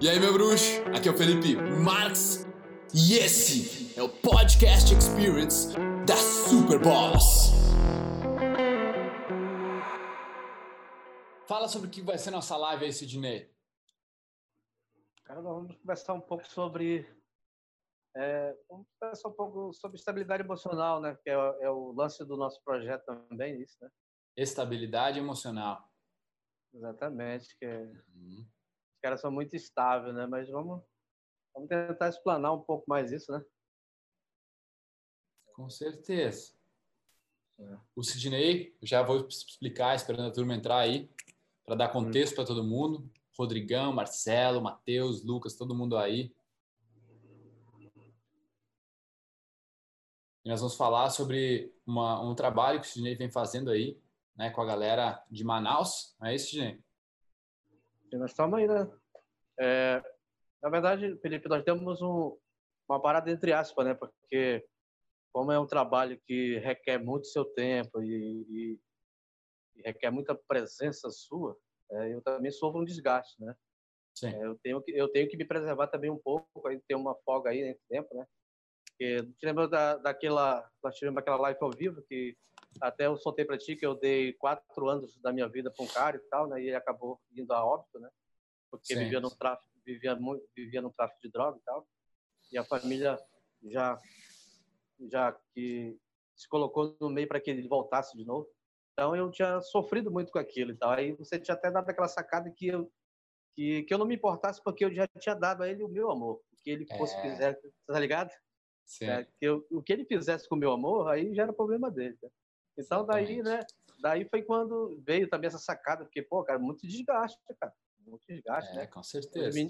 E aí, meu bruxo? Aqui é o Felipe Marx e esse é o Podcast Experience da Super Boss. Fala sobre o que vai ser nossa live aí, Sidney. Cara, nós vamos conversar um pouco sobre. É, vamos conversar um pouco sobre estabilidade emocional, né? Que é, é o lance do nosso projeto também, isso, né? Estabilidade emocional. Exatamente, que é, uhum. Os caras são muito estáveis, né? Mas vamos, vamos tentar explanar um pouco mais isso, né? Com certeza. O Sidney, já vou explicar, esperando a turma entrar aí, para dar contexto para todo mundo. Rodrigão, Marcelo, Matheus, Lucas, todo mundo aí. E nós vamos falar sobre uma, um trabalho que o Sidney vem fazendo aí, né, com a galera de Manaus. Não é isso, Sidney? Nós estamos aí, né? É, na verdade, Felipe, nós temos um, uma parada entre aspas, né? Porque como é um trabalho que requer muito seu tempo e, e, e requer muita presença sua, é, eu também sofro um desgaste, né? É, eu, tenho que, eu tenho que me preservar também um pouco, aí ter uma folga aí nesse tempo, né? Porque, te lembra da, daquela, nós tivemos aquela live ao vivo que até eu soltei para ti que eu dei quatro anos da minha vida para um cara e tal, né? E ele acabou indo a óbito, né? Porque Sim. vivia no tráfico, vivia muito, vivia no tráfico de droga e tal. E a família já já que se colocou no meio para que ele voltasse de novo. Então eu tinha sofrido muito com aquilo e tal. Aí você tinha até dado aquela sacada que eu que, que eu não me importasse porque eu já tinha dado a ele o meu amor, o que ele fosse é... fizer, tá ligado? É, que eu, o que ele fizesse com o meu amor, aí já era problema dele. Tá? Então daí, né? Daí foi quando veio também essa sacada, porque pô, cara, muito desgaste, cara, muito desgaste, é, né? Com certeza.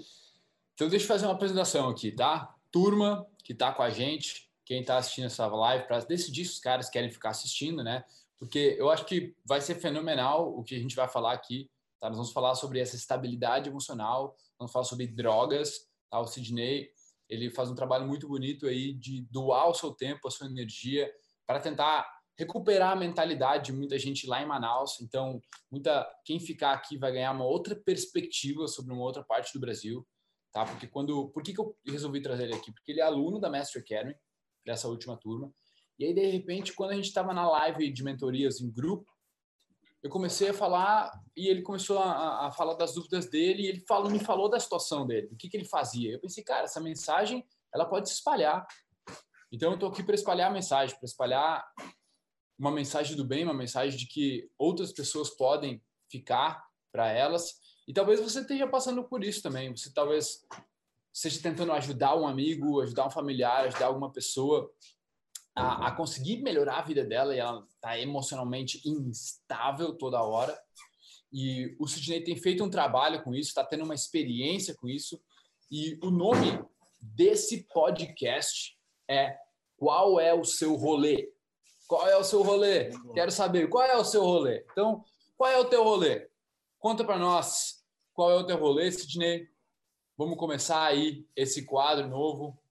Então deixa eu fazer uma apresentação aqui, tá? Turma que tá com a gente, quem tá assistindo essa live, para decidir se os caras querem ficar assistindo, né? porque eu acho que vai ser fenomenal o que a gente vai falar aqui. Tá? Nós vamos falar sobre essa estabilidade emocional, vamos falar sobre drogas. Tá? O Sidney ele faz um trabalho muito bonito aí de doar o seu tempo, a sua energia, para tentar recuperar a mentalidade de muita gente lá em Manaus. Então, muita quem ficar aqui vai ganhar uma outra perspectiva sobre uma outra parte do Brasil, tá? Porque quando, por que, que eu resolvi trazer ele aqui? Porque ele é aluno da Master Academy dessa última turma e aí, de repente, quando a gente estava na live de mentorias em grupo, eu comecei a falar e ele começou a, a falar das dúvidas dele e ele falou, me falou da situação dele, do que, que ele fazia. Eu pensei, cara, essa mensagem ela pode se espalhar. Então, eu estou aqui para espalhar a mensagem, para espalhar uma mensagem do bem, uma mensagem de que outras pessoas podem ficar para elas. E talvez você esteja passando por isso também. Você talvez esteja tentando ajudar um amigo, ajudar um familiar, ajudar alguma pessoa a, a conseguir melhorar a vida dela e ela está emocionalmente instável toda hora. E o Sidney tem feito um trabalho com isso, está tendo uma experiência com isso. E o nome desse podcast é Qual é o seu rolê? Qual é o seu rolê? Quero saber qual é o seu rolê. Então, qual é o teu rolê? Conta para nós qual é o teu rolê, Sidney. Vamos começar aí esse quadro novo,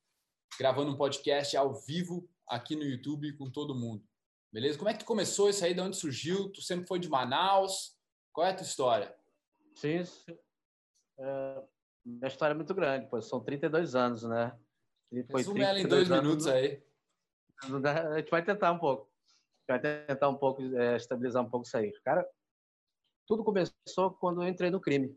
gravando um podcast ao vivo aqui no YouTube com todo mundo. Beleza? Como é que começou isso aí? De onde surgiu? Tu sempre foi de Manaus? Qual é a tua história? Sim. É, minha história é muito grande, pois são 32 anos, né? E foi Resume ela em dois anos, minutos aí. A gente vai tentar um pouco. Vai tentar um pouco, é, estabilizar um pouco isso aí. Cara, tudo começou quando eu entrei no crime.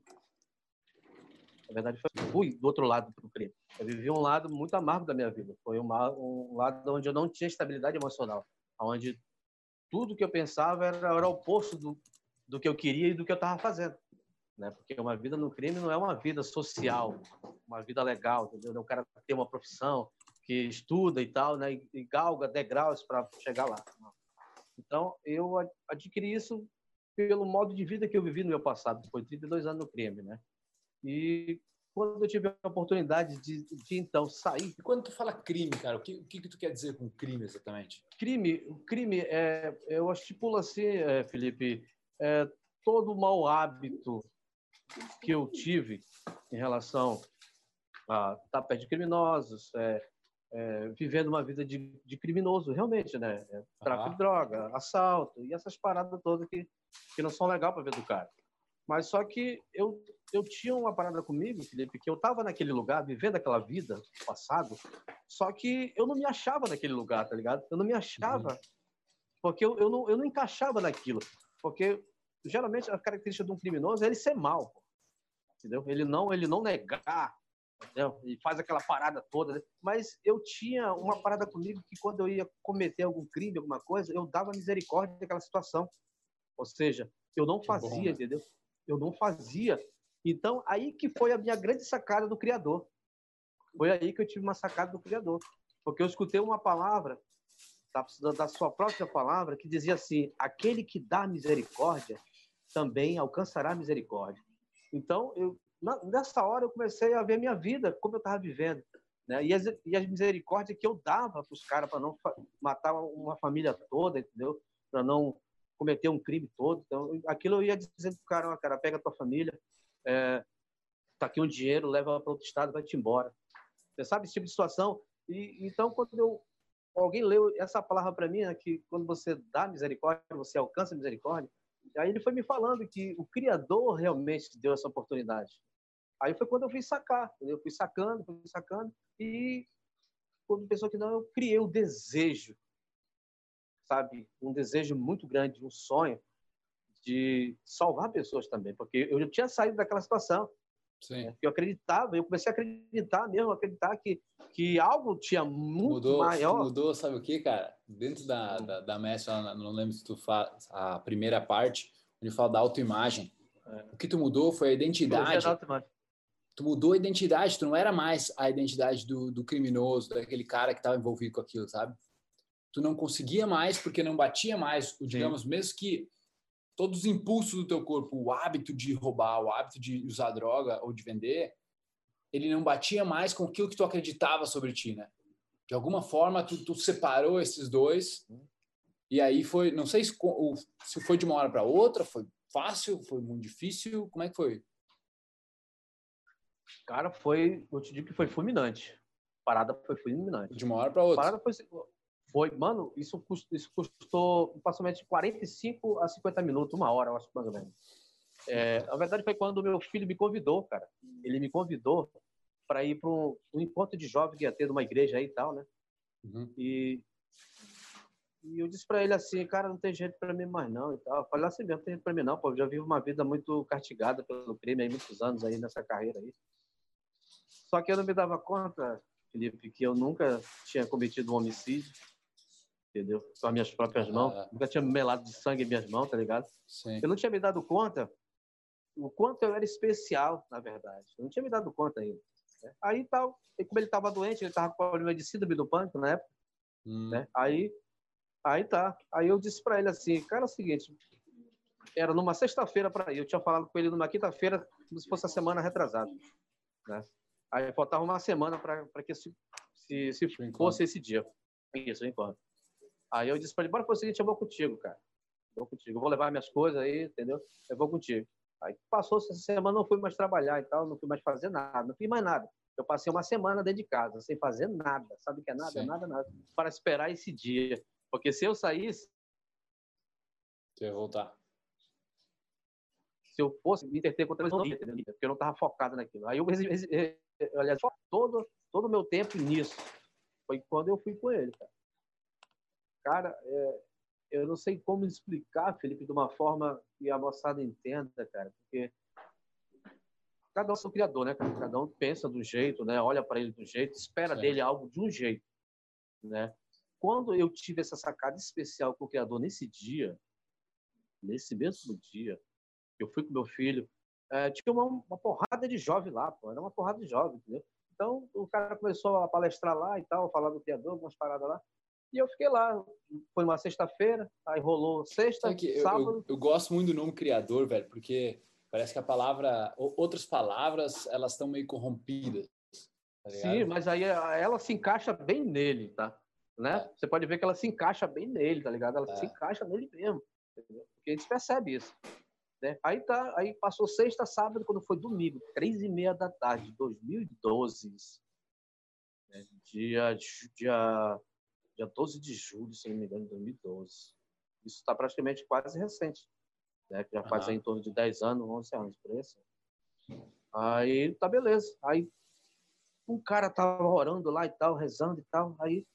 Na verdade, foi, fui do outro lado do crime. Eu vivi um lado muito amargo da minha vida. Foi uma, um lado onde eu não tinha estabilidade emocional, onde tudo que eu pensava era, era o oposto do, do que eu queria e do que eu estava fazendo. Né? Porque uma vida no crime não é uma vida social, uma vida legal, entendeu? O cara tem uma profissão, que estuda e tal, né? E galga degraus para chegar lá. Então, eu adquiri isso pelo modo de vida que eu vivi no meu passado. Foi 32 anos no crime, né? E quando eu tive a oportunidade de, de então sair. E quando tu fala crime, cara, o que, o que, tu quer dizer com crime exatamente? Crime, o crime é, eu estipulo assim, é, Felipe, é, todo mau hábito que eu tive em relação a estar perto de criminosos, é, é, vivendo uma vida de, de criminoso, realmente, né? tráfico de droga, assalto e essas paradas todas que, que não são legais para ver do cara. Mas só que eu, eu tinha uma parada comigo, Felipe, que eu estava naquele lugar, vivendo aquela vida passado, só que eu não me achava naquele lugar, tá ligado? Eu não me achava, uhum. porque eu, eu, não, eu não encaixava naquilo. Porque, geralmente, a característica de um criminoso é ele ser mal, entendeu? Ele não, ele não negar, entendeu? E faz aquela parada toda. Né? Mas eu tinha uma parada comigo que quando eu ia cometer algum crime, alguma coisa, eu dava misericórdia daquela situação. Ou seja, eu não fazia, bom, né? entendeu? Eu não fazia. Então, aí que foi a minha grande sacada do Criador. Foi aí que eu tive uma sacada do Criador. Porque eu escutei uma palavra, da, da sua própria palavra, que dizia assim: aquele que dá misericórdia também alcançará misericórdia. Então, eu, nessa hora, eu comecei a ver minha vida, como eu estava vivendo. Né? E, as, e as misericórdias que eu dava para os caras, para não matar uma família toda, entendeu? Para não cometer um crime todo. Então, aquilo eu ia dizendo pro cara, cara, pega a tua família, é, tá aqui um dinheiro, leva para outro estado, vai te embora. Você sabe esse tipo de situação? E então quando eu alguém leu essa palavra para mim, né, que quando você dá misericórdia, você alcança misericórdia. Aí ele foi me falando que o Criador realmente deu essa oportunidade. Aí foi quando eu fui sacar, eu fui sacando, fui sacando e quando pensou que não, eu criei o desejo sabe, um desejo muito grande, um sonho de salvar pessoas também, porque eu já tinha saído daquela situação. Sim. Né? Eu acreditava, eu comecei a acreditar mesmo, acreditar que, que algo tinha muito mudou, maior. Mudou, sabe o que, cara? Dentro da, da, da mestra, não lembro se tu faz a primeira parte, onde fala da autoimagem. É. O que tu mudou foi a identidade. Tu mudou a identidade, tu não era mais a identidade do, do criminoso, daquele cara que estava envolvido com aquilo, sabe? tu não conseguia mais porque não batia mais, digamos, Sim. mesmo que todos os impulsos do teu corpo, o hábito de roubar, o hábito de usar droga ou de vender, ele não batia mais com aquilo que tu acreditava sobre ti, né? De alguma forma, tu, tu separou esses dois e aí foi, não sei se, se foi de uma hora para outra, foi fácil, foi muito difícil, como é que foi? Cara, foi, eu te digo que foi fulminante. A parada foi fulminante. De uma hora para outra. A parada foi foi, mano, isso, custou, isso custou aproximadamente 45 a 50 minutos, uma hora, eu acho, mais ou menos. É, na verdade, foi quando o meu filho me convidou, cara. Ele me convidou para ir para um, um, encontro de jovens que ia ter numa igreja aí e tal, né? Uhum. E, e eu disse para ele assim, cara, não tem jeito para mim mais não e tal. Eu falei assim mesmo, não tem jeito para mim não, pô, eu já vivo uma vida muito castigada pelo crime aí, muitos anos aí nessa carreira aí. Só que eu não me dava conta, Felipe, que eu nunca tinha cometido um homicídio entendeu? Com as minhas próprias mãos. Ah. Nunca tinha melado de sangue em minhas mãos, tá ligado? Sim. Eu não tinha me dado conta o quanto eu era especial, na verdade. Eu não tinha me dado conta ainda. Né? Aí, tal, como ele estava doente, ele estava com problema de síndrome do pânico na época, hum. né? Aí, aí tá. Aí eu disse para ele assim, cara, é o seguinte, era numa sexta-feira para ir. Eu tinha falado com ele numa quinta-feira, como se fosse a semana retrasada, né? Aí faltava uma semana para que se, se, se fosse esse dia. Isso, enquanto. Aí eu disse para ele, bora fazer o seguinte, eu vou contigo, cara. vou contigo, eu vou levar minhas coisas aí, entendeu? Eu vou contigo. Aí passou essa semana, não fui mais trabalhar e tal, não fui mais fazer nada, não fiz mais nada. Eu passei uma semana dentro de casa, sem fazer nada. Sabe o que é nada? Sim. Nada, nada. Para esperar esse dia. Porque se eu saísse. Você ia voltar. Se eu fosse me interter contra a porque eu não estava focado naquilo. Aí eu, aliás, todo todo o meu tempo nisso. Foi quando eu fui com ele, cara. Cara, é, eu não sei como explicar, Felipe, de uma forma que a moçada entenda, cara, porque cada um é seu criador, né, cara? Cada um pensa do jeito, né? Olha para ele do jeito, espera Sim. dele algo de um jeito, né? Quando eu tive essa sacada especial com o criador nesse dia, nesse mesmo dia, eu fui com meu filho, é, tinha uma, uma, porrada de jovem lá, pô, era uma porrada de jovem, entendeu? Então, o cara começou a palestrar lá e tal, falar do criador, algumas paradas lá. E eu fiquei lá. Foi uma sexta-feira, aí rolou sexta, sábado. Eu, eu, eu, gosto muito do nome criador, velho, porque parece que a palavra, outras palavras, elas estão meio corrompidas. Tá Sim, mas aí ela se encaixa bem nele, tá? Né? É. Você pode ver que ela se encaixa bem nele, tá ligado? Ela é. se encaixa nele mesmo. Entendeu? Porque a gente percebe isso. Né? Aí tá, aí passou sexta, sábado, quando foi domingo, três e meia da tarde, 2012. Né? Dia, dia dia 12 de julho, se não me engano, de 2012. Isso está praticamente quase recente. né? Já faz uhum. em torno de 10 anos, 11 anos, por isso. Aí, tá beleza. Aí, um cara tava orando lá e tal, rezando e tal. Aí,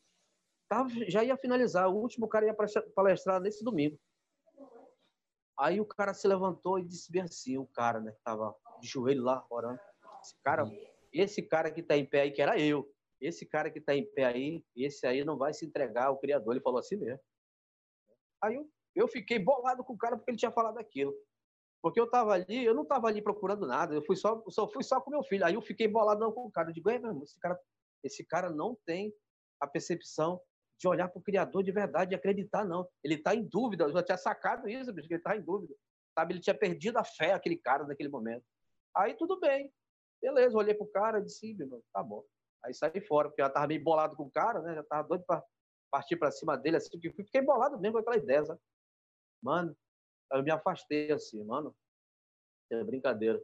tava, já ia finalizar. O último cara ia palestrar nesse domingo. Aí o cara se levantou e disse bem assim, o cara, né, que tava de joelho lá orando. Esse cara, esse cara que tá em pé aí, que era eu, esse cara que tá em pé aí, esse aí não vai se entregar ao Criador. Ele falou assim mesmo. Aí eu, eu fiquei bolado com o cara porque ele tinha falado aquilo. Porque eu tava ali, eu não tava ali procurando nada, eu fui só, só fui só com meu filho. Aí eu fiquei bolado com o cara. Eu digo, é, meu esse cara, esse cara não tem a percepção de olhar para o Criador de verdade, de acreditar, não. Ele está em dúvida, eu já tinha sacado isso, bicho, ele está em dúvida. Sabe? Ele tinha perdido a fé, aquele cara, naquele momento. Aí tudo bem. Beleza, olhei pro cara e disse, meu, tá bom. Aí saí fora, porque eu já tava meio bolado com o cara, né? Já tava doido para partir para cima dele, assim, que fiquei bolado mesmo com aquela ideia, sabe? Mano, eu me afastei assim, mano. É brincadeira.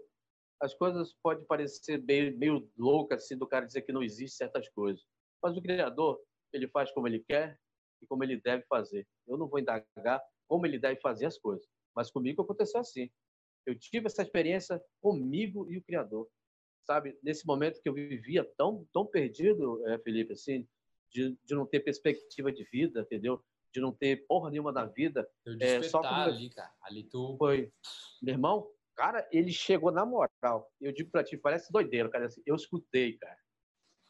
As coisas podem parecer meio, meio loucas, assim, do cara dizer que não existe certas coisas. Mas o Criador, ele faz como ele quer e como ele deve fazer. Eu não vou indagar como ele deve fazer as coisas, mas comigo aconteceu assim. Eu tive essa experiência comigo e o Criador. Sabe, nesse momento que eu vivia tão, tão perdido, é, Felipe, assim, de, de não ter perspectiva de vida, entendeu? De não ter porra nenhuma da vida. Eu é, só ali, cara. Ali tu. Foi. Meu irmão, cara, ele chegou na moral. Eu digo pra ti, parece doideiro, cara. Eu escutei, cara.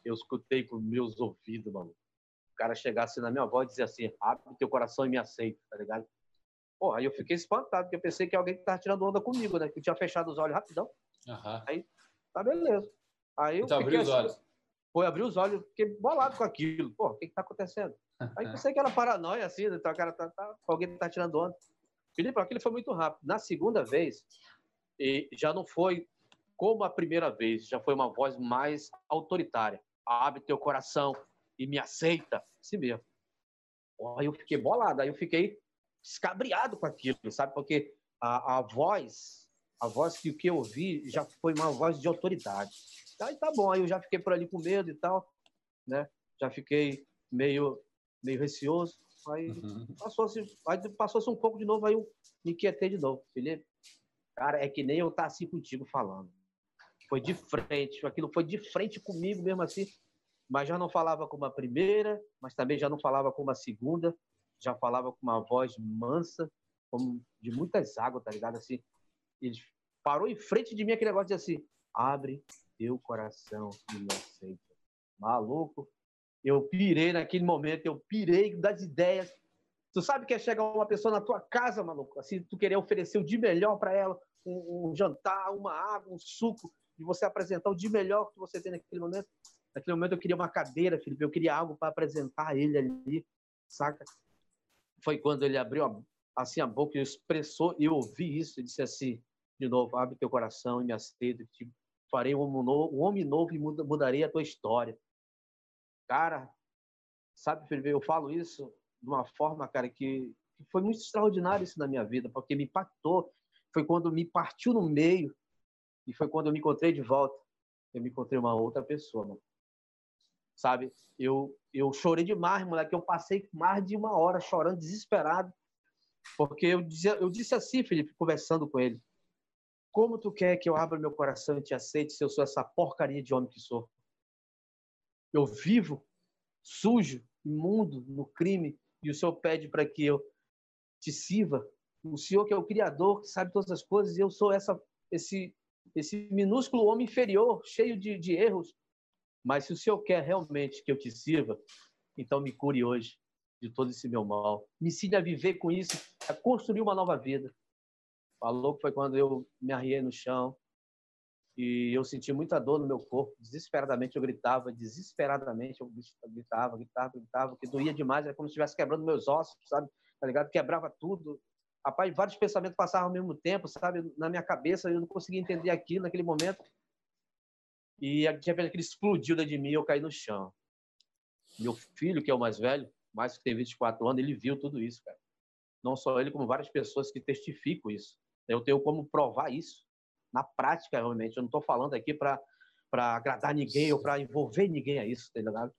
Eu escutei com meus ouvidos, mano cara chegasse na minha voz e dizer assim, abre teu coração e me aceita, tá ligado? Porra, aí eu fiquei espantado, porque eu pensei que alguém que tava tirando onda comigo, né? Que tinha fechado os olhos rapidão. Uhum. Aí, tá beleza. Aí eu então, abriu os olhos. Foi abrir os olhos, fiquei bolado com aquilo. Pô, o que que tá acontecendo? Aí pensei que era paranoia, assim, então o cara tá, tá, alguém tá tirando onda. Felipe, aquilo foi muito rápido. Na segunda vez, e já não foi como a primeira vez, já foi uma voz mais autoritária. Abre teu coração, e me aceita, assim mesmo. Aí eu fiquei bolado, aí eu fiquei escabriado com aquilo, sabe? Porque a, a voz, a voz que o que eu ouvi já foi uma voz de autoridade. Aí tá bom, aí eu já fiquei por ali com medo e tal, né? Já fiquei meio, meio receoso. Aí uhum. passou-se passou um pouco de novo, aí eu me inquietei de novo. Felipe, cara, é que nem eu estar tá assim contigo falando. Foi de frente, aquilo foi de frente comigo mesmo assim mas já não falava como a primeira, mas também já não falava como a segunda, já falava com uma voz mansa, como de muitas águas, tá ligado? Assim, ele parou em frente de mim aquele negócio de assim, abre teu coração e me aceita. Maluco, eu pirei naquele momento, eu pirei das ideias. Tu sabe que é chegar uma pessoa na tua casa, maluco, assim, tu querer oferecer o de melhor para ela, um, um jantar, uma água, um suco, e você apresentar o de melhor que você tem naquele momento. Naquele momento eu queria uma cadeira, Felipe, eu queria algo para apresentar ele ali, saca? Foi quando ele abriu assim a boca e expressou, e eu ouvi isso e disse assim, de novo, abre teu coração e me aceita, tipo, farei um homem novo, um homem novo e mudarei a tua história. Cara, sabe, Felipe, eu falo isso de uma forma, cara, que, que foi muito extraordinário isso na minha vida, porque me impactou. Foi quando me partiu no meio e foi quando eu me encontrei de volta. Eu me encontrei uma outra pessoa, mano sabe? Eu, eu chorei demais, moleque. Eu passei mais de uma hora chorando, desesperado, porque eu, dizia, eu disse assim, Felipe, conversando com ele: Como tu quer que eu abra meu coração e te aceite se eu sou essa porcaria de homem que sou? Eu vivo sujo, imundo, no crime, e o Senhor pede para que eu te sirva. O Senhor que é o Criador, que sabe todas as coisas, e eu sou essa, esse, esse minúsculo homem inferior, cheio de, de erros, mas se o Senhor quer realmente que eu te sirva, então me cure hoje de todo esse meu mal. Me ensine a viver com isso, a construir uma nova vida. Falou que foi quando eu me arriei no chão e eu senti muita dor no meu corpo. Desesperadamente eu gritava, desesperadamente eu gritava, gritava, gritava, que doía demais, era como se estivesse quebrando meus ossos, sabe? Tá ligado? Quebrava tudo. Rapaz, vários pensamentos passavam ao mesmo tempo, sabe? Na minha cabeça, eu não conseguia entender aquilo naquele momento. E de repente aquele explodiu dentro de mim e eu caí no chão. Meu filho, que é o mais velho, mais que tem 24 anos, ele viu tudo isso, cara. Não só ele, como várias pessoas que testificam isso. Eu tenho como provar isso na prática, realmente. Eu não estou falando aqui para agradar ninguém ou para envolver ninguém a isso, tá ligado?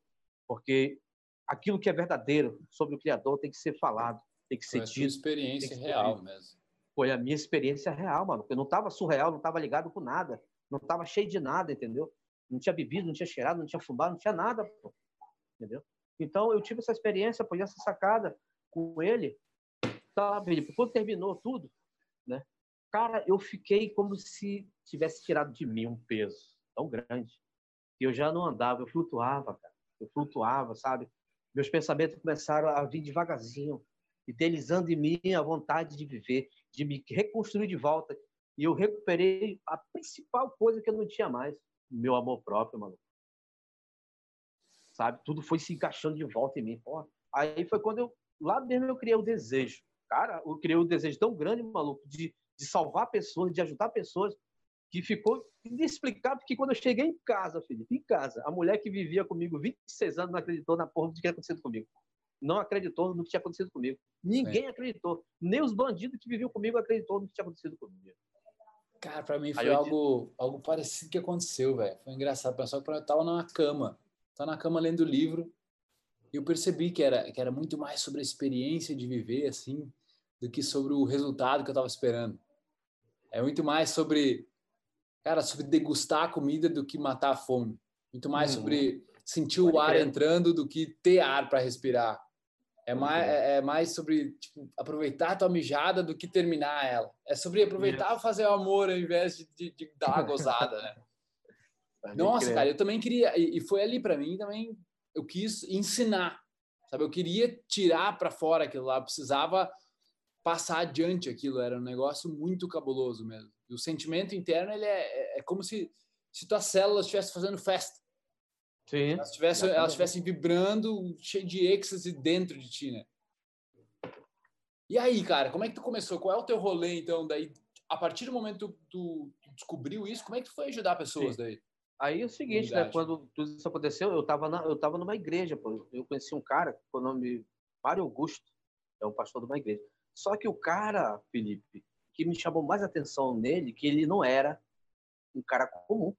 Porque aquilo que é verdadeiro sobre o Criador tem que ser falado, tem que ser dito. É experiência real mesmo. foi a minha experiência real, mano. Eu não tava surreal, não tava ligado com nada, não tava cheio de nada, entendeu? Não tinha bebido, não tinha cheirado, não tinha fumado, não tinha nada, pô. entendeu? Então eu tive essa experiência, foi essa sacada com ele, sabe? Quando terminou tudo, né? Cara, eu fiquei como se tivesse tirado de mim um peso tão grande que eu já não andava, eu flutuava, cara. Eu flutuava, sabe? Meus pensamentos começaram a vir devagarzinho, idealizando em mim a vontade de viver, de me reconstruir de volta. E eu recuperei a principal coisa que eu não tinha mais, meu amor próprio, mano. Sabe? Tudo foi se encaixando de volta em mim. Porra. Aí foi quando eu, lá mesmo, eu criei o desejo. Cara, eu criei um desejo tão grande, maluco, de, de salvar pessoas, de ajudar pessoas, que ficou inexplicável, porque quando eu cheguei em casa, Felipe, em casa, a mulher que vivia comigo 26 anos não acreditou na porra do que tinha acontecido comigo. Não acreditou no que tinha acontecido comigo. Ninguém acreditou. Nem os bandidos que viviam comigo acreditou no que tinha acontecido comigo. Cara, pra mim foi algo, disse... algo parecido que aconteceu, velho. Foi engraçado. Pensar que eu tava na cama. Tava na cama lendo o livro. E eu percebi que era, que era muito mais sobre a experiência de viver, assim, do que sobre o resultado que eu tava esperando. É muito mais sobre cara, sobre degustar a comida do que matar a fome. Muito mais uhum. sobre sentir Pode o ar crer. entrando do que ter ar para respirar. É mais, é, é mais sobre tipo, aproveitar a tua mijada do que terminar ela. É sobre aproveitar e fazer o amor ao invés de, de, de dar a gozada, né? Nossa, cara, eu também queria. E, e foi ali para mim também. Eu quis ensinar, sabe? Eu queria tirar para fora aquilo lá. Eu precisava passar adiante aquilo. Era um negócio muito cabuloso mesmo. E o sentimento interno ele é, é, é como se, se tuas células estivessem fazendo festa. Sim. Elas estivessem, elas estivessem vibrando, cheio de êxtase dentro de ti, né? E aí, cara, como é que tu começou? Qual é o teu rolê, então? Daí, a partir do momento que tu, tu descobriu isso, como é que tu foi ajudar pessoas Sim. daí? Aí é o seguinte, né? Quando tudo isso aconteceu, eu estava eu tava numa igreja, pô. Eu conheci um cara, com o nome Mário Augusto, é um pastor de uma igreja. Só que o cara, Felipe, que me chamou mais atenção nele, que ele não era um cara comum,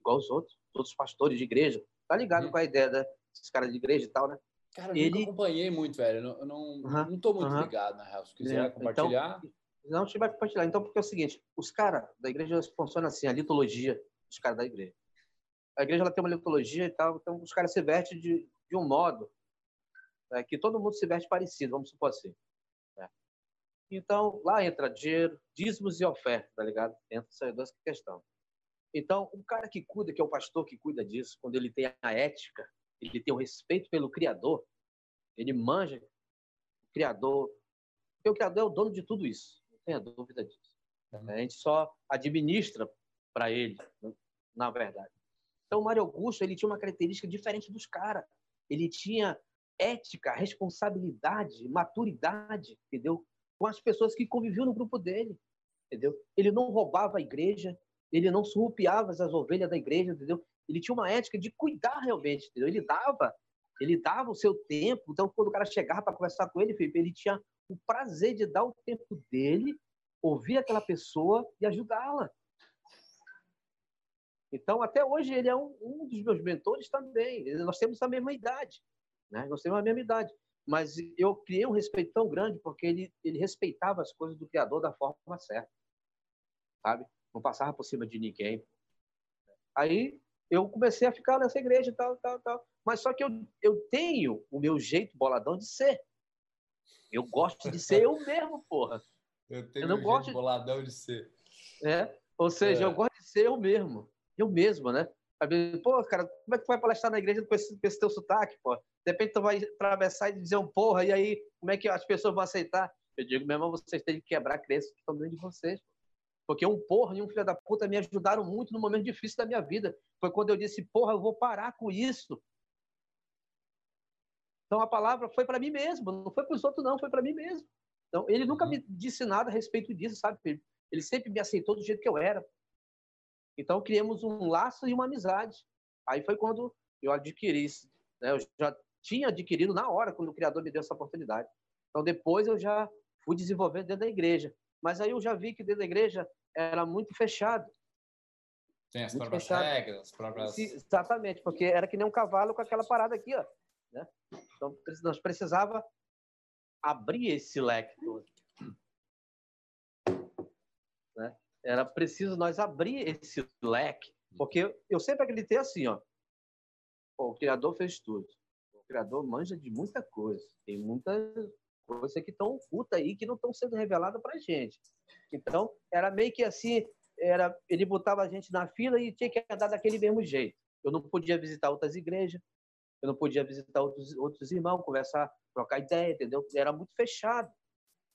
igual os outros, todos os pastores de igreja. Tá ligado uhum. com a ideia desses caras de igreja e tal, né? Cara, eu ele... acompanhei muito, velho. Eu não, uhum. não tô muito uhum. ligado, na real. Se quiser é. compartilhar... Então, não, a gente vai compartilhar. Então, porque é o seguinte, os caras da igreja funcionam assim, a litologia dos caras da igreja. A igreja ela tem uma litologia e tal, então os caras se vestem de, de um modo né, que todo mundo se veste parecido, vamos supor assim. Então, lá entra dinheiro, dízimos e oferta, tá ligado? Entra essas duas questões. Então, o cara que cuida, que é o pastor que cuida disso, quando ele tem a ética, ele tem o respeito pelo Criador, ele manja o Criador, porque o Criador é o dono de tudo isso, não tenha dúvida disso. A gente só administra para ele, na verdade. Então, o Mário Augusto ele tinha uma característica diferente dos caras. Ele tinha ética, responsabilidade, maturidade, entendeu? com as pessoas que conviviam no grupo dele, entendeu? Ele não roubava a igreja, ele não surrupiava as ovelhas da igreja, entendeu? Ele tinha uma ética de cuidar realmente, entendeu? Ele dava, ele dava o seu tempo. Então, quando o cara chegava para conversar com ele, Felipe, ele tinha o prazer de dar o tempo dele, ouvir aquela pessoa e ajudá-la. Então, até hoje, ele é um, um, dos meus mentores também. Nós temos a mesma idade. Né? Nós temos a mesma idade mas eu criei um respeito tão grande porque ele, ele respeitava as coisas do Criador da forma certa, sabe? Não passava por cima de ninguém. Aí eu comecei a ficar nessa igreja e tal, tal, tal. Mas só que eu, eu tenho o meu jeito boladão de ser. Eu gosto de ser eu mesmo, porra. Eu tenho eu não gosto boladão de ser. É, ou seja, é. eu gosto de ser eu mesmo. Eu mesmo, né? Pô, cara, como é que tu vai palestrar na igreja com esse, com esse teu sotaque, pô? De repente tu vai atravessar e dizer um porra, e aí como é que as pessoas vão aceitar? Eu digo, meu irmão, vocês têm que quebrar a crença que estão dentro de vocês. Porque um porra e um filho da puta me ajudaram muito no momento difícil da minha vida. Foi quando eu disse, porra, eu vou parar com isso. Então a palavra foi para mim mesmo, não foi para os outros, não, foi para mim mesmo. Então ele nunca uhum. me disse nada a respeito disso, sabe? Ele sempre me aceitou do jeito que eu era. Então, criamos um laço e uma amizade. Aí foi quando eu adquiri isso. Né? Eu já tinha adquirido na hora, quando o Criador me deu essa oportunidade. Então, depois eu já fui desenvolvendo dentro da igreja. Mas aí eu já vi que dentro da igreja era muito fechado. Tem as próprias fechado. regras, as próprias... Sim, exatamente, porque era que nem um cavalo com aquela parada aqui, ó. Né? Então, nós precisava abrir esse leque todo. era preciso nós abrir esse leque, porque eu sempre acreditei assim, ó. Pô, o criador fez tudo. O criador manja de muita coisa. Tem muita coisa que estão oculta aí que não estão sendo revelada para gente. Então, era meio que assim, era ele botava a gente na fila e tinha que andar daquele mesmo jeito. Eu não podia visitar outras igrejas, eu não podia visitar outros, outros irmãos, conversar, trocar ideia, entendeu? Era muito fechado.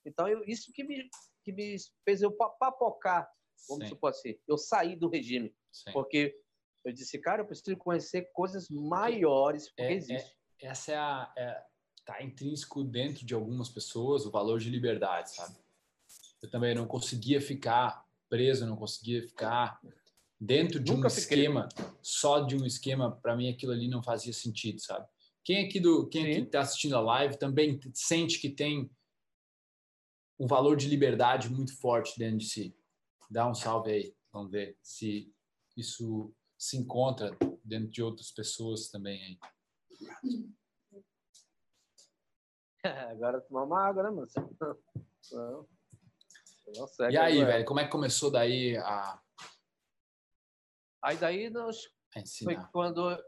Então, eu, isso que me, que me fez eu papocar, vamos Sim. supor assim. Eu saí do regime, Sim. porque eu disse, cara, eu preciso conhecer coisas maiores, porque é, existe. É, essa é a... É, tá intrínseco dentro de algumas pessoas o valor de liberdade, sabe? Eu também não conseguia ficar preso, não conseguia ficar dentro de Nunca um fiquei. esquema, só de um esquema, para mim aquilo ali não fazia sentido, sabe? Quem aqui do quem aqui está assistindo a live também sente que tem um valor de liberdade muito forte dentro de si. Dá um salve aí, vamos ver se isso se encontra dentro de outras pessoas também aí. Agora tomar uma água, né, mano? Não. Não e aí, agora. velho, como é que começou daí a Aí daí nós foi quando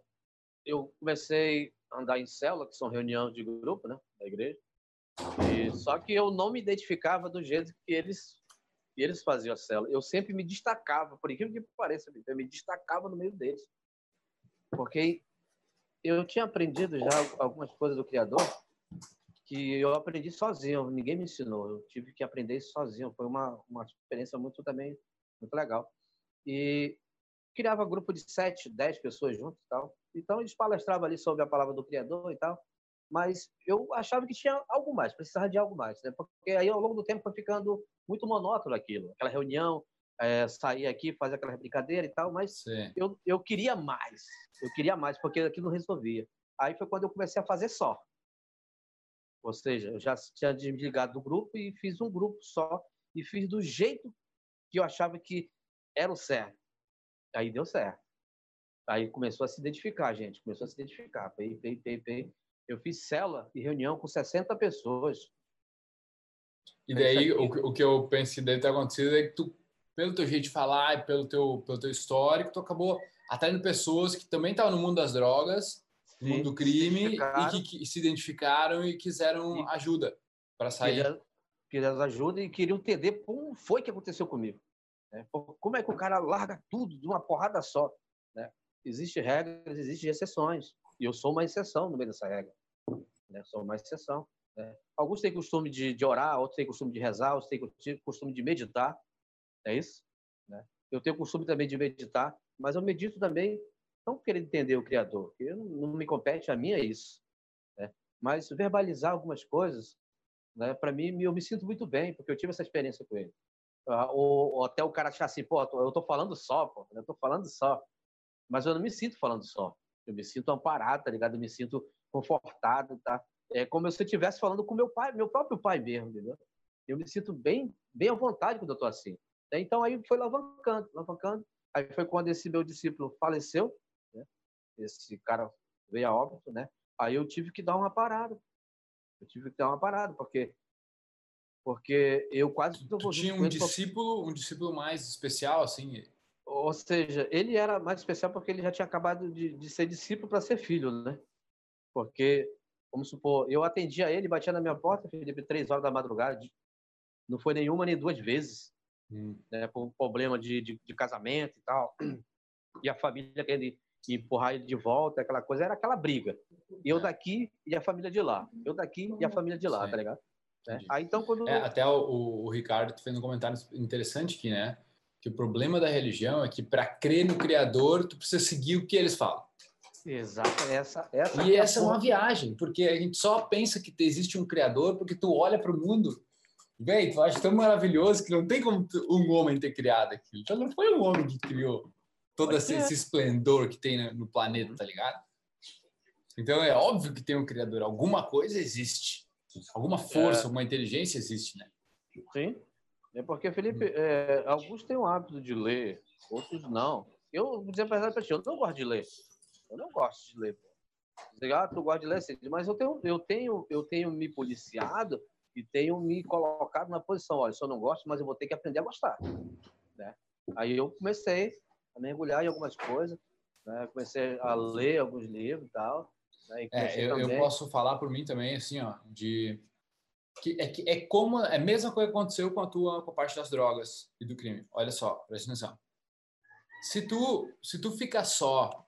eu comecei a andar em célula, que são reuniões de grupo, né, da igreja. E, só que eu não me identificava do jeito que eles que eles faziam a célula. Eu sempre me destacava, por incrível que pareça, eu me destacava no meio deles. Porque eu tinha aprendido já algumas coisas do Criador que eu aprendi sozinho, ninguém me ensinou, eu tive que aprender isso sozinho. Foi uma, uma experiência muito também muito legal. E criava grupo de sete, dez pessoas juntos e tal. Então eles palestravam ali sobre a palavra do Criador e tal. Mas eu achava que tinha algo mais, precisava de algo mais, né? Porque aí ao longo do tempo foi ficando muito monótono aquilo, aquela reunião, é, sair aqui, fazer aquela brincadeira e tal. Mas eu, eu queria mais, eu queria mais porque aquilo não resolvia. Aí foi quando eu comecei a fazer só. Ou seja, eu já tinha desligado do grupo e fiz um grupo só e fiz do jeito que eu achava que era o certo. Aí deu certo. Aí começou a se identificar, gente. Começou a se identificar. Pei, pei, pei, pei. Eu fiz cela e reunião com 60 pessoas. E daí, o, o que eu penso que deve ter acontecido é que tu, pelo teu jeito de falar e pelo teu, pelo teu histórico, tu acabou atraindo pessoas que também estavam no mundo das drogas, no mundo do crime, e que, que, se identificaram e quiseram e ajuda para sair. Queriam ajuda e queriam entender como foi que aconteceu comigo. Né? Como é que o cara larga tudo de uma porrada só? Né? Existem regras, existem exceções. E eu sou uma exceção no meio dessa regra. Né? Sou uma exceção. Né? Alguns têm costume de, de, orar, outros têm costume de rezar, outros têm costume de meditar. É isso? Né? Eu tenho costume também de meditar, mas eu medito também não querendo entender o Criador. Eu, não me compete a mim é isso. Né? Mas verbalizar algumas coisas, né, para mim, eu me sinto muito bem, porque eu tive essa experiência com ele. Ah, ou, ou, até o cara achar assim, pô, eu tô falando só, pô, eu tô falando só. Mas eu não me sinto falando só. Eu me sinto amparado, tá ligado? Eu me sinto confortado, tá? É como se eu estivesse falando com meu pai, meu próprio pai mesmo, entendeu? Eu me sinto bem, bem à vontade quando eu tô assim. Então aí foi alavancando, alavancando. Aí foi quando esse meu discípulo faleceu, né? Esse cara veio a óbito, né? Aí eu tive que dar uma parada. Eu tive que dar uma parada, porque porque eu quase tu, tu tinha um discípulo um discípulo mais especial assim ou seja ele era mais especial porque ele já tinha acabado de, de ser discípulo para ser filho né porque vamos supor eu atendia ele batia na minha porta Felipe três horas da madrugada não foi nenhuma nem duas vezes hum. né por um problema de, de, de, casamento e tal e a família querendo empurrar ele de volta aquela coisa era aquela briga eu é. daqui e a família de lá eu daqui e a família de lá Sim. tá ligado né? Aí, então, quando... É, até o, o, Ricardo fez um comentário interessante aqui, né? Que o problema da religião é que para crer no Criador, tu precisa seguir o que eles falam. Exato, essa, essa e é essa é uma viagem, porque a gente só pensa que existe um Criador porque tu olha para o mundo, velho, tu acha tão maravilhoso que não tem como um homem ter criado aquilo. Então não foi um homem que criou todo esse, esse esplendor que tem no planeta, tá ligado? Então é óbvio que tem um Criador, alguma coisa existe. Alguma força, é... alguma inteligência existe, né? Sim. É porque, Felipe, é, alguns têm o hábito de ler, outros não. Eu vou dizer a verdade ti, eu não gosto de ler. Eu não gosto de ler. Ah, tu gosta de ler, sim. mas eu tenho, eu tenho, eu tenho me policiado e tenho me colocado na posição, olha, se eu não gosto, mas eu vou ter que aprender a gostar. Né? Aí eu comecei a mergulhar em algumas coisas, né? comecei a ler alguns livros e tal. Né? E é, eu, eu, posso falar por mim também, assim, ó, de que é, que é como é a mesma coisa que aconteceu com a tua com a parte das drogas e do crime. Olha só, presta atenção. Se tu se tu fica só,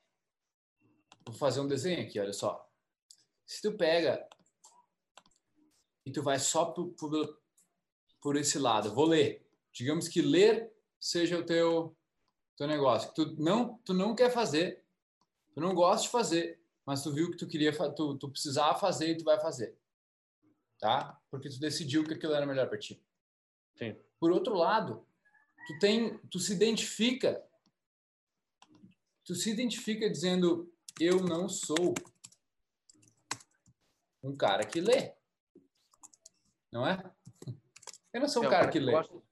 vou fazer um desenho aqui, olha só. Se tu pega e tu vai só por, por, por esse lado, vou ler. Digamos que ler seja o teu teu negócio. Tu não tu não quer fazer, tu não gosta de fazer, mas tu viu que tu queria tu, tu precisava fazer e tu vai fazer tá? Porque tu decidiu que aquilo era melhor para ti. Sim. Por outro lado, tu tem, tu se identifica, tu se identifica dizendo eu não sou um cara que lê, não é? Eu não sou um cara, que, que lê. Gosta,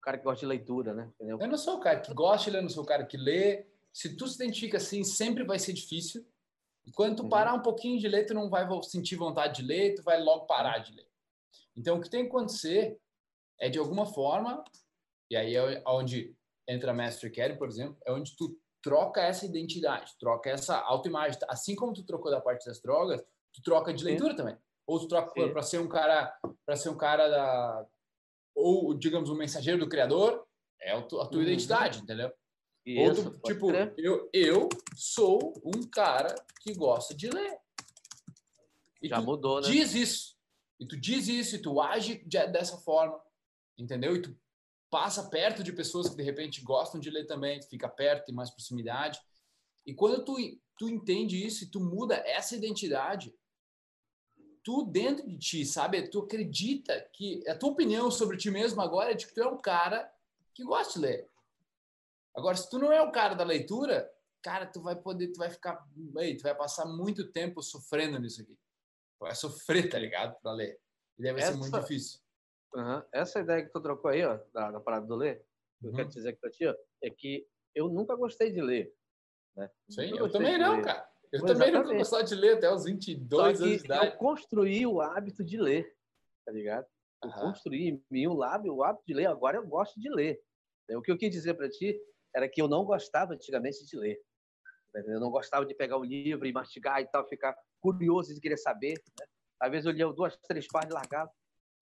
cara que gosta de leitura, né? Entendeu? Eu não sou o cara que gosta de ler, eu não sou o cara que lê. Se tu se identifica assim, sempre vai ser difícil e quando tu uhum. parar um pouquinho de ler, tu não vai sentir vontade de ler, tu vai logo parar de ler. Então, o que tem que acontecer é, de alguma forma, e aí é onde entra a Master Carry, por exemplo, é onde tu troca essa identidade, troca essa autoimagem. Assim como tu trocou da parte das drogas, tu troca de leitura Sim. também. Ou tu troca para ser um cara, para ser um cara da ou digamos um mensageiro do criador, é a tua, uhum. identidade, entendeu? Isso, Outro, tipo, eu, eu sou um cara que gosta de ler. E Já mudou, né? Diz isso. E tu diz isso, e tu age de, dessa forma, entendeu? E tu passa perto de pessoas que de repente gostam de ler também, tu fica perto, tem mais proximidade. E quando tu, tu entende isso e tu muda essa identidade, tu dentro de ti, sabe? Tu acredita que a tua opinião sobre ti mesmo agora é de que tu é um cara que gosta de ler. Agora, se tu não é o cara da leitura, cara, tu vai poder, tu vai ficar, aí, tu vai passar muito tempo sofrendo nisso aqui. Tu vai sofrer, tá ligado? Pra ler. E deve Essa... ser muito difícil. Uhum. Essa ideia que tu trocou aí, ó, da, da parada do ler, uhum. eu quero dizer aqui pra ti, ó, é que eu nunca gostei de ler. Né? Sim, eu também não, ler. cara. Eu Mas também nunca gostava de ler até os 22 anos de idade. Eu construí o hábito de ler, tá ligado? Eu construí o hábito, o hábito de ler, agora eu gosto de ler. O que eu quis dizer para ti era que eu não gostava antigamente de ler. Eu não gostava de pegar o livro e mastigar e tal, ficar curioso de querer saber. Né? Às vezes eu lia duas, três páginas e largava.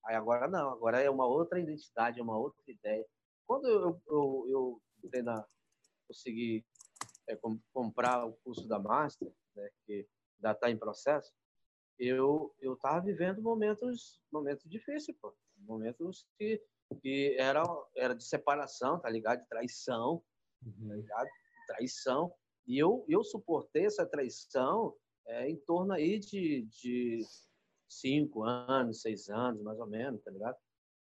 Aí agora não, agora é uma outra identidade, é uma outra ideia. Quando eu, eu, eu na, consegui é, comprar o curso da Master, né, que ainda está em processo, eu eu estava vivendo momentos momentos difíceis, pô. momentos que que era era de separação, tá ligado, de traição, uhum. tá ligado? Traição. E eu, eu suportei essa traição é, em torno aí de, de cinco anos, seis anos, mais ou menos, tá ligado?